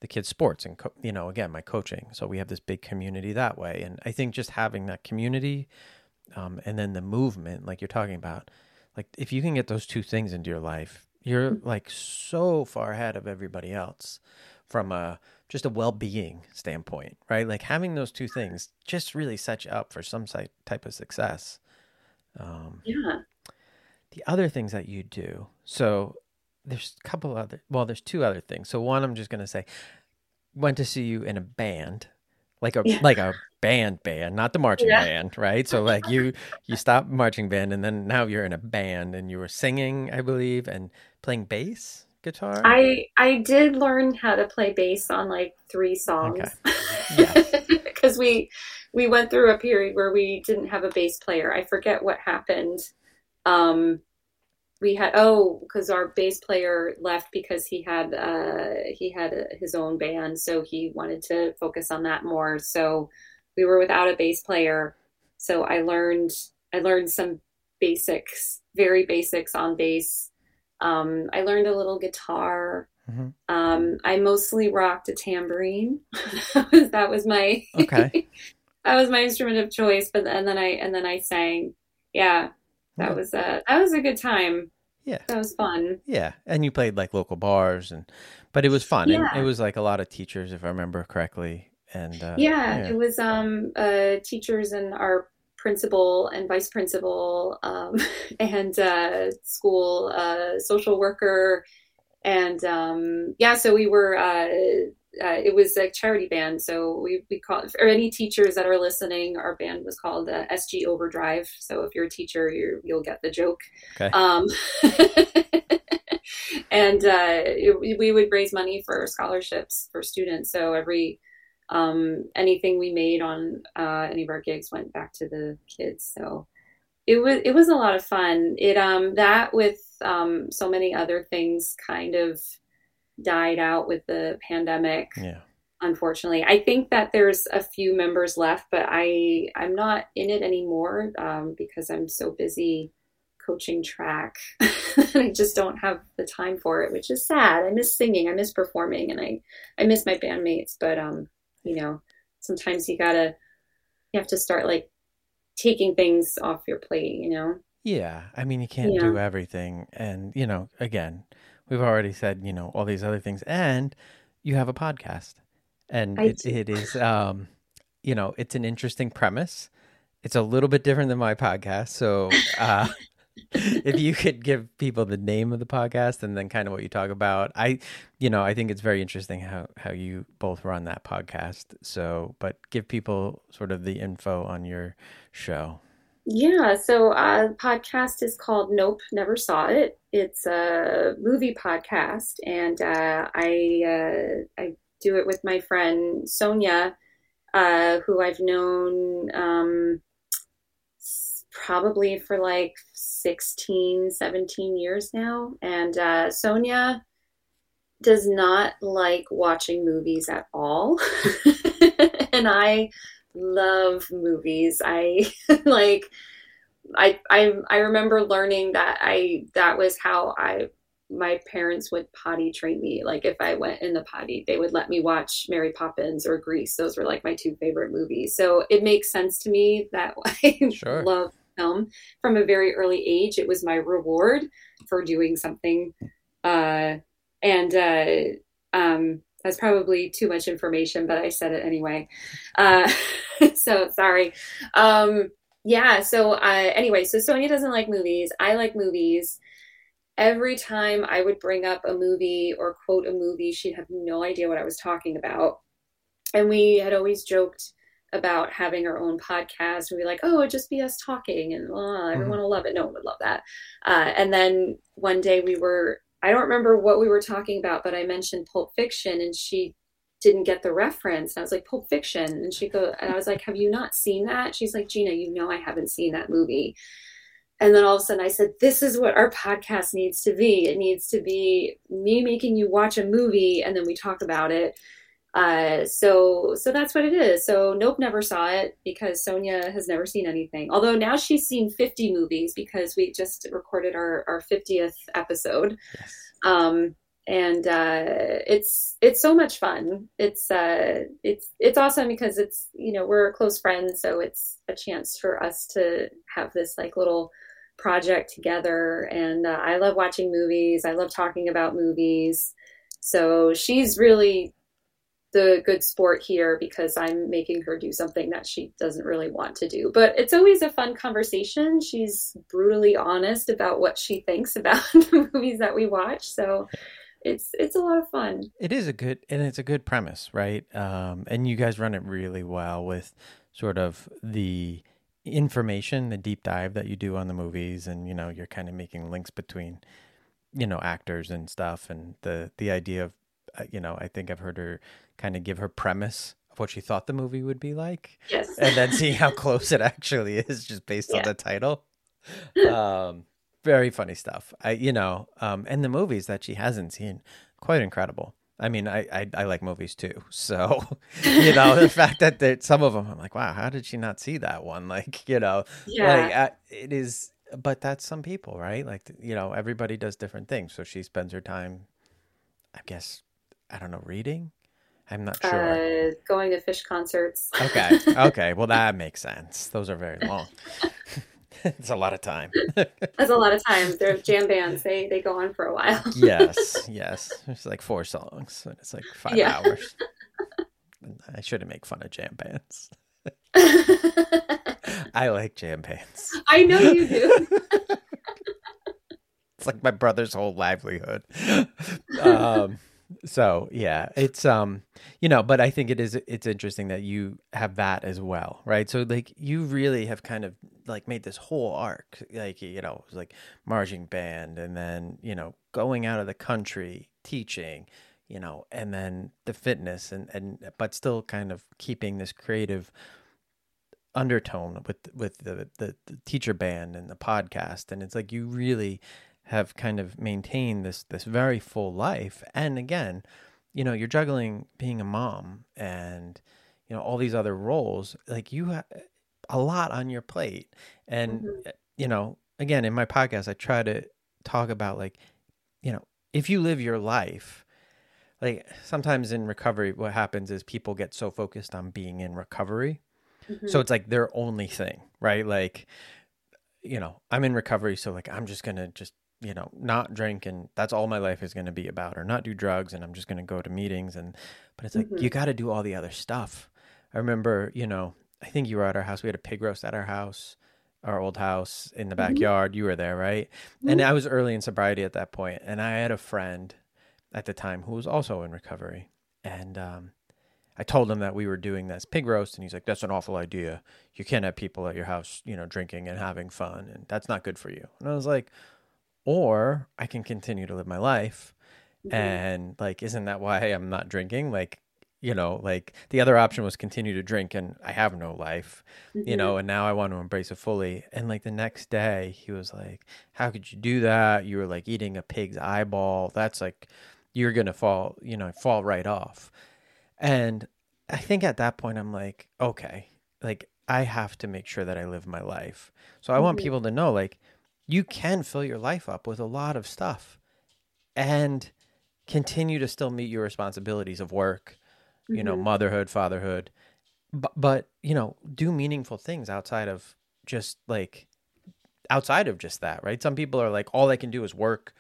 the kids' sports and co- you know, again, my coaching. So we have this big community that way, and I think just having that community, um, and then the movement, like you're talking about, like if you can get those two things into your life, you're mm-hmm. like so far ahead of everybody else from a just a well-being standpoint, right? Like having those two things just really sets you up for some type of success. Um, yeah. The other things that you do, so there's a couple other, well, there's two other things. So one, I'm just gonna say, went to see you in a band, like a yeah. like a band band, not the marching yeah. band, right? So like you you stopped marching band, and then now you're in a band, and you were singing, I believe, and playing bass guitar? I I did learn how to play bass on like three songs. Okay. Because we we went through a period where we didn't have a bass player. I forget what happened. Um, we had oh because our bass player left because he had uh, he had a, his own band, so he wanted to focus on that more. So we were without a bass player. So I learned I learned some basics, very basics on bass um, I learned a little guitar. Mm-hmm. Um, I mostly rocked a tambourine. that was my okay. that was my instrument of choice. But and then I and then I sang. Yeah, that okay. was a that was a good time. Yeah, that was fun. Yeah, and you played like local bars and, but it was fun. Yeah. And it was like a lot of teachers, if I remember correctly. And uh, yeah, yeah, it was um uh teachers and our principal and vice principal um, and uh, school uh, social worker. And um, yeah so we were uh, uh it was a charity band. So we, we call for any teachers that are listening our band was called uh, sg overdrive. So if you're a teacher you will get the joke. Okay. um, and uh, it, we would raise money for scholarships for students. So every um, anything we made on uh, any of our gigs went back to the kids. So it was it was a lot of fun. It um that with um, so many other things kind of died out with the pandemic. Yeah. Unfortunately, I think that there's a few members left, but I I'm not in it anymore um, because I'm so busy coaching track. I just don't have the time for it, which is sad. I miss singing, I miss performing, and I I miss my bandmates. But um, you know, sometimes you gotta, you have to start like taking things off your plate, you know? Yeah. I mean, you can't yeah. do everything. And, you know, again, we've already said, you know, all these other things. And you have a podcast. And it, it is, um, you know, it's an interesting premise. It's a little bit different than my podcast. So, uh, if you could give people the name of the podcast and then kind of what you talk about i you know i think it's very interesting how how you both run that podcast. So but give people sort of the info on your show. Yeah so uh podcast is called nope never saw it. It's a movie podcast and uh i uh i do it with my friend sonia uh who i've known um probably for like 16, 17 years now. And uh, Sonia does not like watching movies at all. and I love movies. I like I I I remember learning that I that was how I my parents would potty train me. Like if I went in the potty, they would let me watch Mary Poppins or Grease. Those were like my two favorite movies. So it makes sense to me that I sure. love film from a very early age. It was my reward for doing something. Uh, and uh, um, that's probably too much information, but I said it anyway. Uh, so sorry. Um, yeah. So anyway, so Sonia doesn't like movies. I like movies. Every time I would bring up a movie or quote a movie, she'd have no idea what I was talking about. And we had always joked about having our own podcast and be like, oh, it'd just be us talking and oh, everyone mm-hmm. will love it. No one would love that. Uh, and then one day we were, I don't remember what we were talking about, but I mentioned Pulp Fiction and she didn't get the reference. And I was like, Pulp Fiction. And she go, and I was like, have you not seen that? She's like, Gina, you know, I haven't seen that movie. and then all of a sudden I said, This is what our podcast needs to be. It needs to be me making you watch a movie and then we talk about it. Uh, so so that's what it is. So Nope never saw it because Sonia has never seen anything. Although now she's seen 50 movies because we just recorded our, our 50th episode. Yes. Um, and uh, it's it's so much fun. It's uh, it's it's awesome because it's you know we're close friends, so it's a chance for us to have this like little project together. And uh, I love watching movies. I love talking about movies. So she's really the good sport here because I'm making her do something that she doesn't really want to do. But it's always a fun conversation. She's brutally honest about what she thinks about the movies that we watch. So it's it's a lot of fun. It is a good and it's a good premise, right? Um, and you guys run it really well with sort of the information, the deep dive that you do on the movies, and you know you're kind of making links between you know actors and stuff, and the the idea of you know I think I've heard her kind of give her premise of what she thought the movie would be like, yes, and then see how close it actually is just based yeah. on the title. Um, very funny stuff. I, you know, um, and the movies that she hasn't seen, quite incredible. I mean, I, I, I like movies too, so you know the fact that there, some of them, I'm like, wow, how did she not see that one? Like, you know, yeah. like uh, it is. But that's some people, right? Like, you know, everybody does different things. So she spends her time, I guess, I don't know, reading. I'm not sure. Uh, going to Phish concerts. okay. Okay. Well, that makes sense. Those are very long. it's a lot of time. That's a lot of time. They're jam bands. They they go on for a while. yes, yes. It's like four songs, and it's like five yeah. hours. I shouldn't make fun of jam bands. I like jam bands. I know you do. it's like my brother's whole livelihood. Um, so yeah it's um you know but i think it is it's interesting that you have that as well right? So like you really have kind of like made this whole arc like you know like marching band and then you know going out of the country teaching you know and then the fitness and and but still kind of keeping this creative undertone with with the, the, the teacher band and the podcast. And it's like you really have kind of maintained this this very full life and again you know you're juggling being a mom and you know all these other roles like you have a lot on your plate and mm-hmm. Eh, you know again in my podcast i try to talk about like you know if you live your life like sometimes in recovery what happens is people get so focused on being in recovery mm-hmm. so it's like their only thing right like you know i'm in recovery so like i'm just gonna just you know, not drink and that's all my life is going to be about, or not do drugs and I'm just going to go to meetings. And, but it's like, mm-hmm. you got to do all the other stuff. I remember, you know, I think you were at our house. We had a pig roast at our house, our old house in the mm-hmm. backyard. Mm-hmm. You were there, right? Mm-hmm. And I was early in sobriety at that point, And I had a friend at the time who was also in recovery. And, um, I told him that we were doing this pig roast, and he's like, "That's an awful idea. You can't have people at your house, you know, drinking and having fun, and that's not good for you." And I was like, or I can continue to live my life. Mm-hmm. And like, isn't that why I'm not drinking? Like, you know, like the other option was continue to drink and I have no life, mm-hmm. you know, and now I want to embrace it fully. And like the next day, he was like, How could you do that? You were like eating a pig's eyeball. That's like, you're going to fall, you know, fall right off. And I think at that point, I'm like, okay, like I have to make sure that I live my life. So I mm-hmm. want people to know, like, you can fill your life up with a lot of stuff and continue to still meet your responsibilities of work, mm-hmm. you know, mm-hmm. motherhood, fatherhood, but, but, you know, do meaningful things outside of just like outside of just that, right? Some people are like, all I can do is work,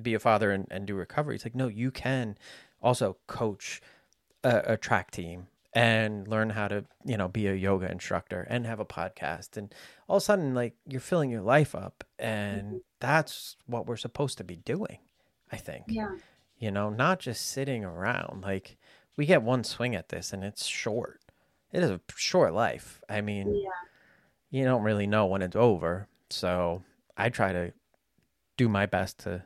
be a father, and, and do recovery. It's like, no, you can also coach a, a track team and learn how to, you know, be a yoga instructor and have a podcast. And all of a sudden, like you're filling your life up. And mm-hmm. that's what we're supposed to be doing, I think. Yeah. You know, not just sitting around. Like we get one swing at this and it's short. It is a short life. I mean, yeah. you don't really know when it's over. So I try to do my best to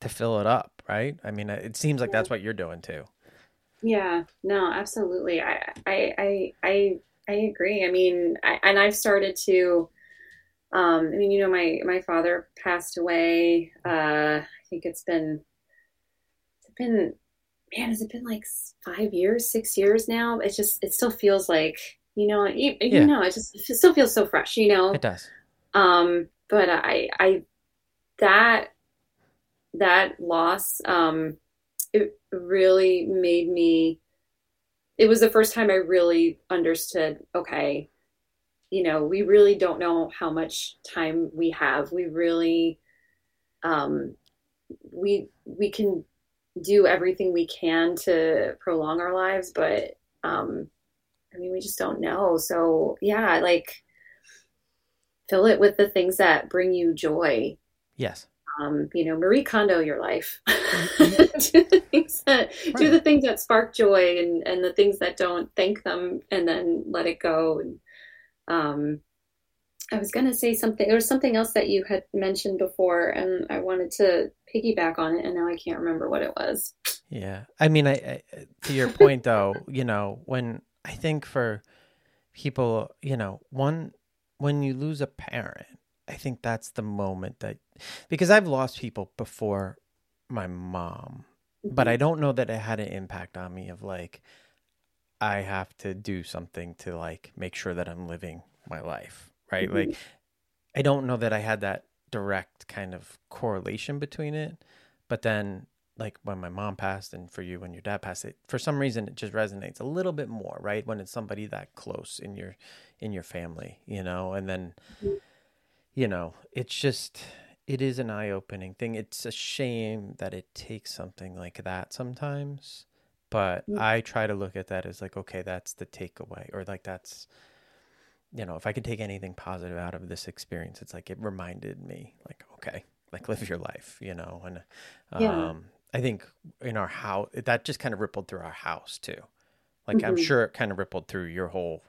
to fill it up, right? I mean, it seems like yeah. that's what you're doing too. Yeah, no, absolutely. I, I, I, I, I agree. I mean, I, and I've started to Um, I mean, you know, my my father passed away. Uh, I think it's been it's been man, has it been like five years, six years now? It just it still feels like you know, you, you know, it just it still feels so fresh. You know, it does. Um, but I I that that loss um it really made me it was the first time I really understood okay you know we really don't know how much time we have. We really um we we can do everything we can to prolong our lives but um I mean we just don't know. So yeah like fill it with the things that bring you joy. Yes um, you know, Marie Kondo your life. Mm-hmm. do the things that right. do the things that spark joy and and the things that don't thank them and then let it go. And um, I was going to say something. There was something else that you had mentioned before, and I wanted to piggyback on it, and now I can't remember what it was. Yeah, I mean, I, I to your point though, you know, when I think for people, you know, one when you lose a parent I think that's the moment that because I've lost people before my mom, mm-hmm. but I don't know that it had an impact on me of like I have to do something to like make sure that I'm living my life, right? Mm-hmm. Like I don't know that I had that direct kind of correlation between it, but then like when my mom passed and for you when your dad passed it for some reason it just resonates a little bit more right when it's somebody that close in your in your family you know and then mm-hmm you know, it's just it is an eye-opening thing. It's a shame that it takes something like that sometimes, but mm. I try to look at that as like, okay, that's the takeaway, or like that's, you know, if I can take anything positive out of this experience, it's like it reminded me, like, okay, like live your life, you know, and um, yeah. I think in our house that just kind of rippled through our house too. Like mm-hmm. I'm sure it kind of rippled through your whole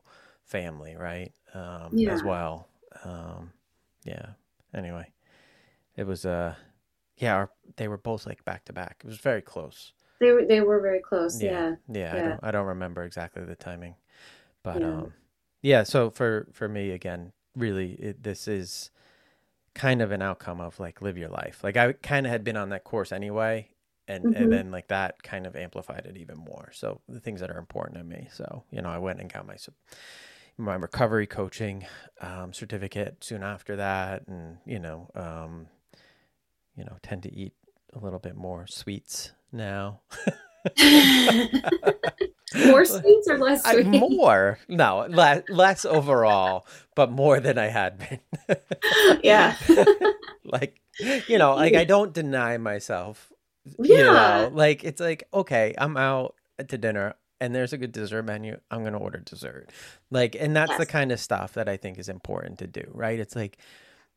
family, right? Um, yeah. As well. Um, yeah. Anyway, it was uh, yeah, our, they were both like back to back. It was very close. They were they were very close. Yeah. Yeah. yeah, yeah. I don't I don't remember exactly the timing, but yeah. um, yeah. So for for me again, really, it, this is kind of an outcome of like live your life. Like I kind of had been on that course anyway, and mm-hmm. and then like that kind of amplified it even more. So the things that are important to me. So you know, I went and got my my recovery coaching um, certificate soon after that, and you know, um, you know, tend to eat a little bit more sweets now. more sweets or less sweets? more, no, less, less overall, but more than I had been. yeah, like you know, like I don't deny myself. Yeah, you know, like it's like okay, I'm out to dinner and there's a good dessert menu, I'm going to order dessert. Like, and that's yes. the kind of stuff that I think is important to do, right? It's like,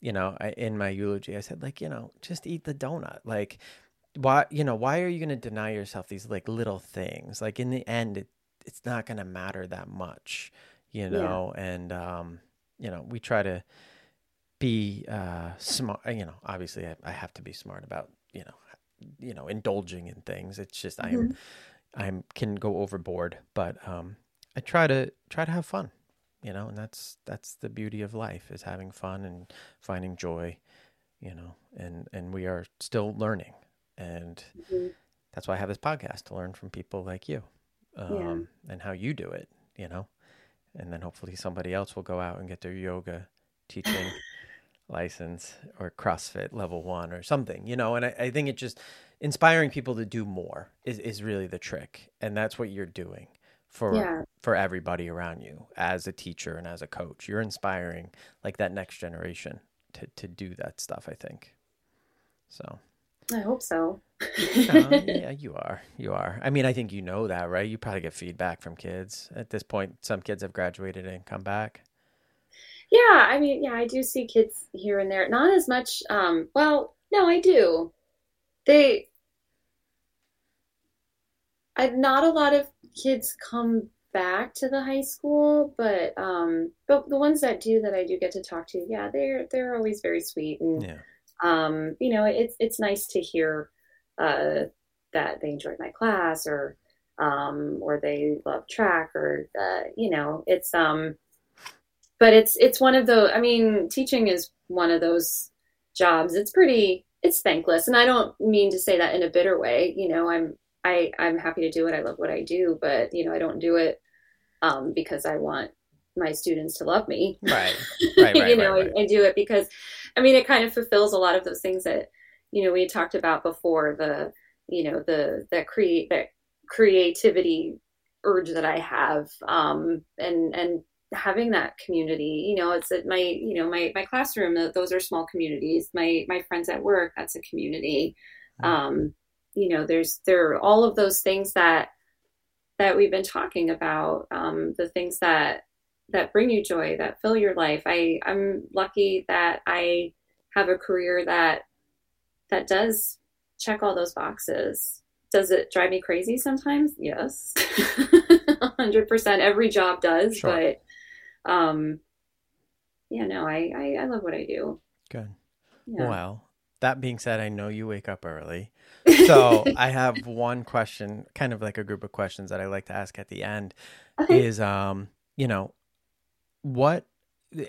you know, I, in my eulogy, I said, like, you know, just eat the donut. Like, why, you know, why are you going to deny yourself these like little things? Like, in the end, it, it's not going to matter that much, you know? Yeah. And, um, you know, we try to be uh, smart, you know, obviously I, I have to be smart about, you know, you know, indulging in things. It's just, mm-hmm. I am I can go overboard, but um, I try to try to have fun, you know, and that's that's the beauty of life is having fun and finding joy, you know, and and we are still learning, and mm-hmm. that's why I have this podcast to learn from people like you, um, yeah. and how you do it, you know, and then hopefully somebody else will go out and get their yoga teaching license or CrossFit level one or something, you know, and I, I think it just inspiring people to do more is, is really the trick. And that's what you're doing for yeah. for everybody around you as a teacher and as a coach. You're inspiring like that next generation to, to do that stuff, I think. So I hope so. uh, yeah, you are. You are. I mean, I think you know that, right? You probably get feedback from kids. At this point, some kids have graduated and come back. Yeah, I mean, yeah, I do see kids here and there. Not as much. Um, well, no, I do. They, I not a lot of kids come back to the high school, but um, but the ones that do that I do get to talk to, yeah, they're they're always very sweet and yeah. um, you know, it's it's nice to hear uh that they enjoyed my class or um or they love track or uh, you know, it's um but it's it's one of those. I mean, teaching is one of those jobs. It's pretty it's thankless, and I don't mean to say that in a bitter way. You know, I'm I I'm happy to do it. I love what I do, but you know, I don't do it um, because I want my students to love me. Right. Right. right you know, right. I, I, do it because, I mean, it kind of fulfills a lot of those things that, you know, we talked about before the, you know, the, that create, that creativity urge that I have. Um, and, and having that community, you know, it's at my, you know, my, my classroom, those are small communities. My, my friends at work, that's a community. Mm-hmm. Um, you know, there's, there are all of those things that, that we've been talking about, um, the things that that bring you joy, that fill your life. I I'm lucky that I have a career that that does check all those boxes. Does it drive me crazy sometimes? Yes, hundred percent. Every job does, sure. but um, yeah, no, I, I I love what I do. Good. Yeah. Well, that being said, I know you wake up early. So I have one question, kind of like a group of questions that I like to ask at the end. Okay. Is um, you know, what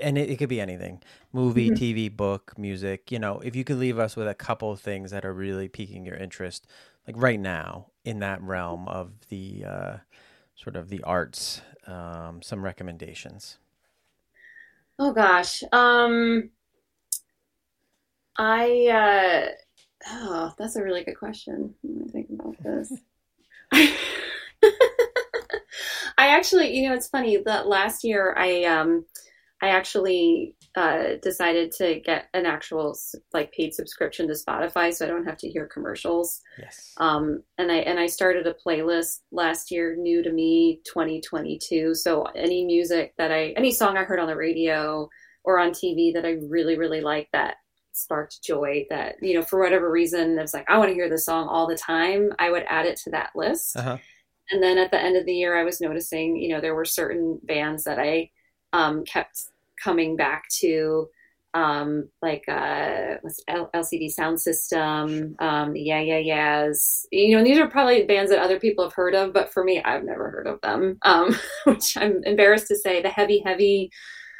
and it, it, could be anything movie mm-hmm. tv book music you know if you could leave us with a couple of things that are really piquing your interest like right now in that realm of the uh, sort of the arts um, some recommendations oh gosh um i uh oh that's a really good question let me think about this I actually, you know, it's funny that last year I um I actually uh, decided to get an actual like paid subscription to Spotify, so I don't have to hear commercials. Yes. Um, and I and I started a playlist last year, new to me, 2022. So any music that I, any song I heard on the radio or on TV that I really really like that sparked joy, that you know for whatever reason, I was like, I want to hear this song all the time. I would add it to that list. Uh-huh. And then at the end of the year, I was noticing, you know, there were certain bands that I um, kept coming back to, um, like uh, L- LCD Soundsystem, um, Yeah Yeah Yeahs. You know, these are probably bands that other people have heard of, but for me, I've never heard of them, um, which I'm embarrassed to say. The Heavy Heavy,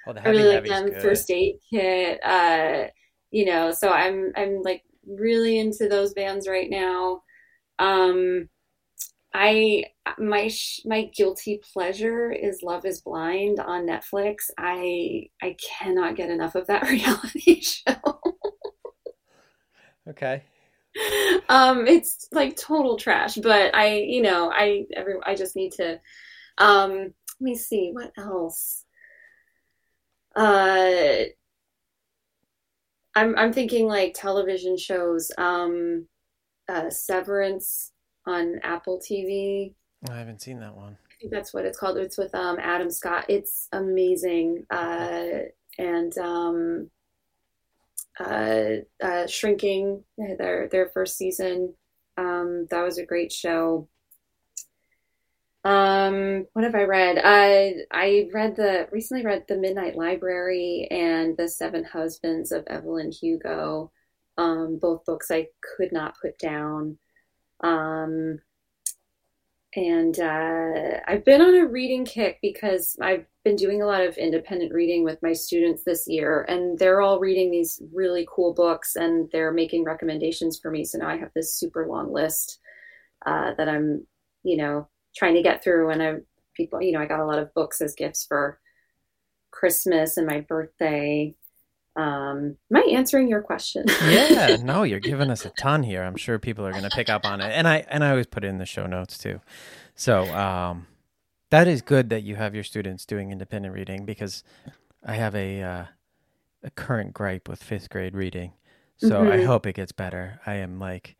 oh, the heavy, I really like them. Good. First Aid Kit, uh, you know, so I'm I'm like really into those bands right now. Um, I my my guilty pleasure is Love Is Blind on Netflix. I I cannot get enough of that reality show. okay. Um, it's like total trash, but I, you know, I every I just need to. Um, let me see what else. Uh, I'm I'm thinking like television shows. Um, uh, Severance on Apple TV. I haven't seen that one. I think that's what it's called. It's with um, Adam Scott. It's amazing. Uh, and um, uh, uh, Shrinking, their their first season. Um, that was a great show. Um, what have I read? I I read the recently read the Midnight Library and the Seven Husbands of Evelyn Hugo. Um, both books I could not put down. Um, and uh, I've been on a reading kick because I've been doing a lot of independent reading with my students this year, and they're all reading these really cool books and they're making recommendations for me. So now I have this super long list uh, that I'm, you know, trying to get through. And I, people, you know, I got a lot of books as gifts for Christmas and my birthday. Um, am I answering your question? yeah, no, you're giving us a ton here. I'm sure people are going to pick up on it, and I and I always put it in the show notes too. So um, that is good that you have your students doing independent reading because I have a uh, a current gripe with fifth grade reading. So mm-hmm. I hope it gets better. I am like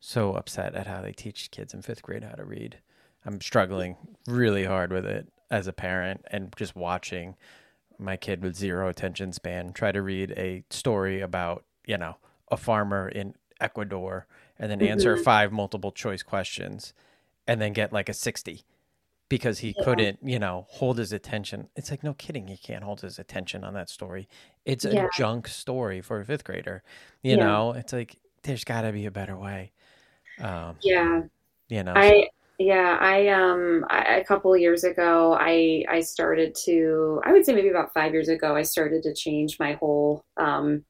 so upset at how they teach kids in fifth grade how to read. I'm struggling really hard with it as a parent and just watching my kid with zero attention span try to read a story about, you know, a farmer in Ecuador and then answer mm-hmm. five multiple choice questions and then get like a 60 because he yeah. couldn't, you know, hold his attention. It's like, no kidding, he can't hold his attention on that story. It's a junk story for a fifth grader. You yeah. know, it's like, there's got to be a better way. Um, yeah. You know, I, Yeah, I um I, a couple of years ago I I started to I would say maybe about 5 years ago I started to change my whole um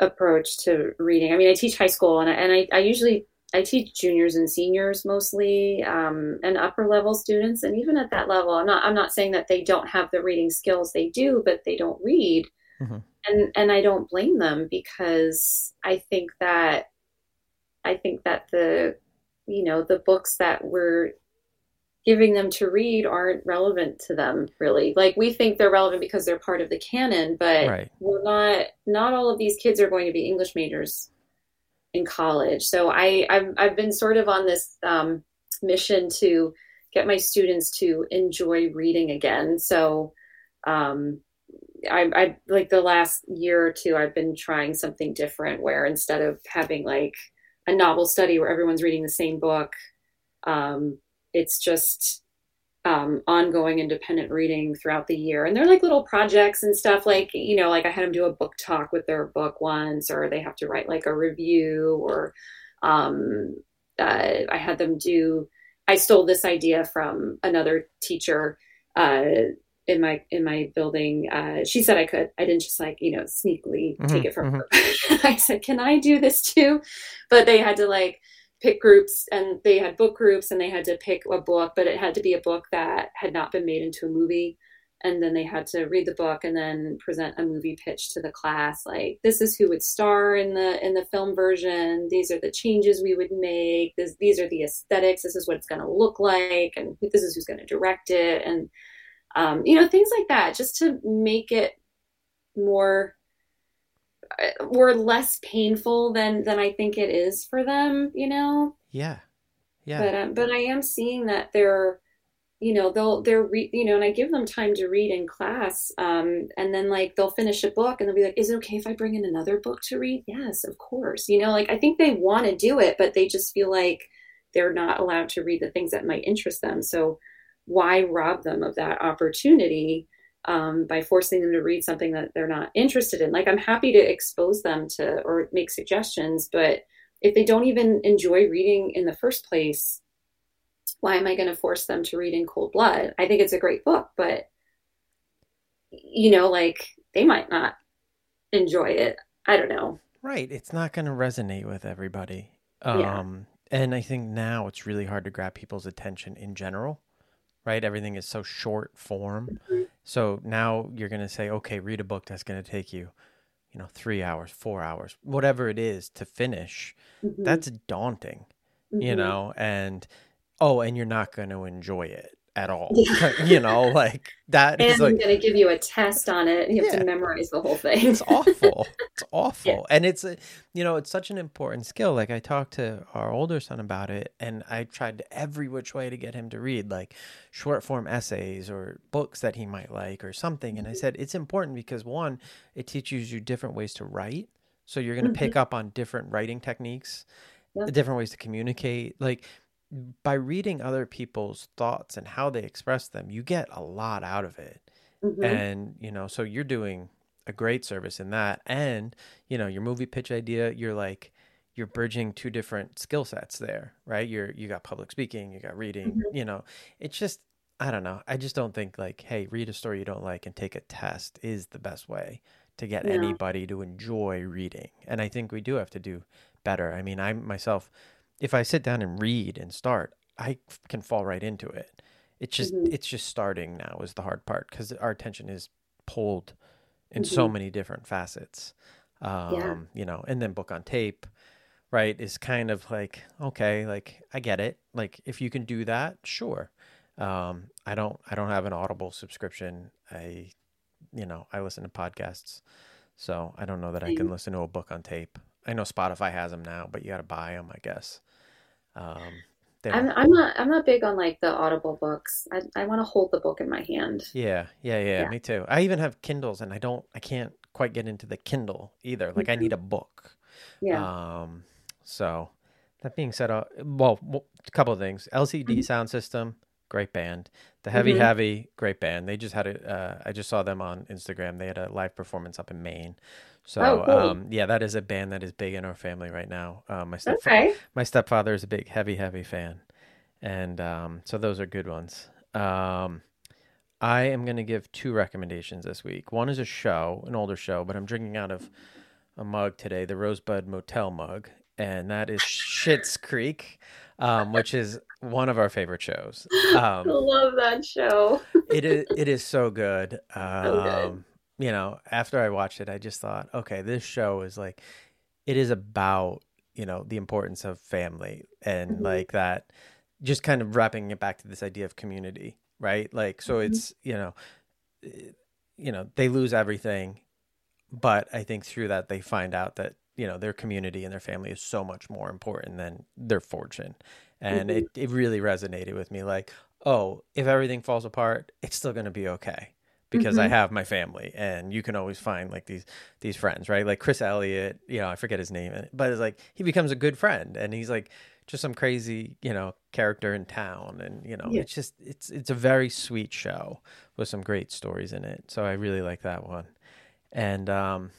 approach to reading. I mean, I teach high school and I, and I, I usually I teach juniors and seniors mostly, um, and upper level students. And even at that level, I'm not I'm not saying that they don't have the reading skills. They do, but they don't read. Mm-hmm. And and I don't blame them because I think that I think that the you know the books that we're giving them to read aren't relevant to them really. Like we think they're relevant because they're part of the canon but right. we're not not all of these kids are going to be english majors in college. So i i've, I've been sort of on this um, mission to get my students to enjoy reading again. So um, I, I like the last year or two i've been trying something different where instead of having like a novel study where everyone's reading the same book um, it's just um, ongoing independent reading throughout the year. And they're like little projects and stuff like, you know, like I had them do a book talk with their book once, or they have to write like a review, or um, uh, I had them do, I stole this idea from another teacher. Uh, in my in my building uh, she said i could. I didn't just like you know sneakily mm-hmm, take it from mm-hmm. her. I said can i do this too? But they had to like pick groups and they had book groups and they had to pick a book but it had to be a book that had not been made into a movie. And then they had to read the book and then present a movie pitch to the class like this is who would star in the in the film version. These are the changes we would make. This, these are the aesthetics. This is what it's going to look like and this is who's going to direct it. And um, you know things like that just to make it more were less painful than than I think it is for them, you know. Yeah, yeah. But um, but I am seeing that they're, you know, they'll they're re- you know, and I give them time to read in class, um, and then like they'll finish a book and they'll be like, "Is it okay if I bring in another book to read?" Yes, of course. You know, like I think they want to do it, but they just feel like they're not allowed to read the things that might interest them. So why rob them of that opportunity? um, by forcing them to read something that they're not interested in. Like I'm happy to expose them to or make suggestions, but if they don't even enjoy reading in the first place, why am I going to force them to read in cold blood? I think it's a great book, but you know, like they might not enjoy it. I don't know. Right. It's not going to resonate with everybody. Um, yeah. And I think now it's really hard to grab people's attention in general right? Everything is so short form. Mm-hmm. So now you're going to say, okay, read a book that's going to take you, you know, three hours, four hours, whatever it is to finish. Mm-hmm. That's daunting, mm-hmm. you know, and oh, and you're not going to enjoy it at all. Yeah. you know, like that and is like, I'm going to give you a test on it. You have yeah. to memorize the whole thing. it's awful. It's awful. Yeah. And it's, a, you know, it's such an important skill. Like I talked to our older son about it and I tried every which way to get him to read like short form essays or books that he might like or something. And I said, it's important because one, it teaches you different ways to write. So you're going to mm-hmm. pick up on different writing techniques, different ways to communicate. Like by reading other people's thoughts and how they express them, you get a lot out of it. Mm-hmm. And, you know, so you're doing a great service in that. And, you know, your movie pitch idea, you're like, you're bridging two different skill sets there, right? You're, you got public speaking, you got reading, mm-hmm. you know, it's just, I don't know. I just don't think like, hey, read a story you don't like and take a test is the best way to get yeah. anybody to enjoy reading. And I think we do have to do better. I mean, I myself, if I sit down and read and start, I can fall right into it. It's just mm-hmm. it's just starting now is the hard part because our attention is pulled in mm-hmm. so many different facets. Um, yeah. you know, and then book on tape, right, is kind of like, okay, like I get it. Like if you can do that, sure. Um, I don't I don't have an Audible subscription. I you know, I listen to podcasts. So I don't know that I can listen to a book on tape. I know Spotify has them now, but you got to buy them, I guess. Um, I'm, I'm not I'm not big on like the Audible books. I I want to hold the book in my hand. Yeah, yeah, yeah, yeah, Me too. I even have Kindles, and I don't I can't quite get into the Kindle either. Like mm-hmm. I need a book. Yeah. Um. So that being said, uh, well, a couple of things. LCD mm-hmm. sound system, great band. The Heavy mm-hmm. Heavy, great band. They just had a. Uh, I just saw them on Instagram. They had a live performance up in Maine. So oh, cool. um, yeah, that is a band that is big in our family right now. Um, my stepfather, okay. my stepfather is a big heavy heavy fan, and um, so those are good ones. Um, I am going to give two recommendations this week. One is a show, an older show, but I'm drinking out of a mug today, the Rosebud Motel mug, and that is Schitt's Creek, um, which is one of our favorite shows. Um, I love that show. it is it is so good. Um, So good. You know, after I watched it, I just thought, okay, this show is like, it is about you know the importance of family and Mhm. like that, just kind of wrapping it back to this idea of community, right? Like, so Mhm. it's you know, eh, you know, they lose everything, but I think through that they find out that you know their community and their family is so much more important than their fortune, and Mhm. it it really resonated with me. Like, oh, if everything falls apart, it's still going to be okay because I Mhm. have my family, and you can always find like these these friends, right? Like Chris Elliott, you know, I forget his name, but it's like he becomes a good friend, and he's like just some crazy, you know, character in town, and you know, Yeah. it's just it's it's a very sweet show with some great stories in it. So I really like that one, and um,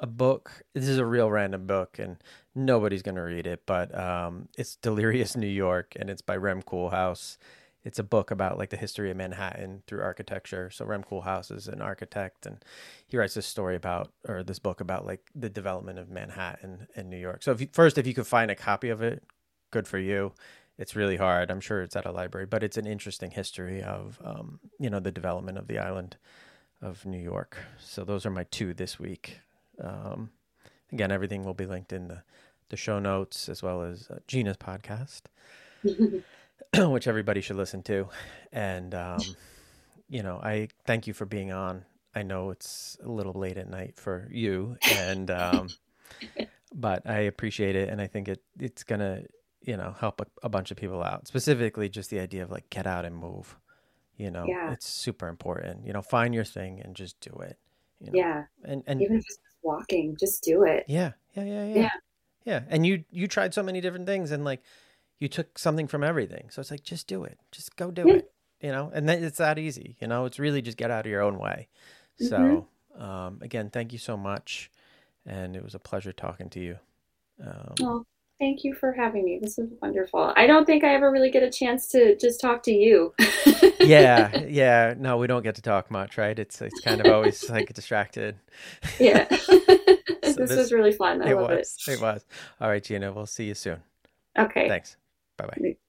a book. This is a real random book, and nobody's gonna read it, but um, it's Delirious New York, and it's by Rem Koolhaas. It's a book about like the history of Manhattan through architecture. So Rem Koolhaas is an architect, and he writes this story about or this book about like the development of Manhattan in New York. So if you, first, if you could find a copy of it, good for you. It's really hard. I'm sure it's at a library, but it's an interesting history of um, you know the development of the island of New York. So those are my two this week. Um, again, everything will be linked in the the show notes as well as uh, Gina's podcast. which everybody should listen to. And, um, you know, I thank you for being on. I know it's a little late at night for you, and um, but I appreciate it, and I think it it's gonna you know help a, a bunch of people out. Specifically, just the idea of like get out and move. You know, Yeah. it's super important. You know, find your thing and just do it. You know? yeah. and and Even if it's just walking, just do it. yeah, yeah, yeah, yeah, Yeah. yeah. And you you tried so many different things, and like you took something from everything. So it's like just do it, just go do it. You know, and then it's that easy. You know, it's really just get out of your own way. Mm-hmm. So um, again, thank you so much, and it was a pleasure talking to you. Um, Well, thank you for having me. This is wonderful. I don't think I ever really get a chance to just talk to you. yeah, yeah. No, we don't get to talk much, right? It's it's kind of always like distracted. Yeah. this, this- was really fun. I it love was. It was. All right, Gina. We'll see you soon. Okay. Thanks. Bye bye.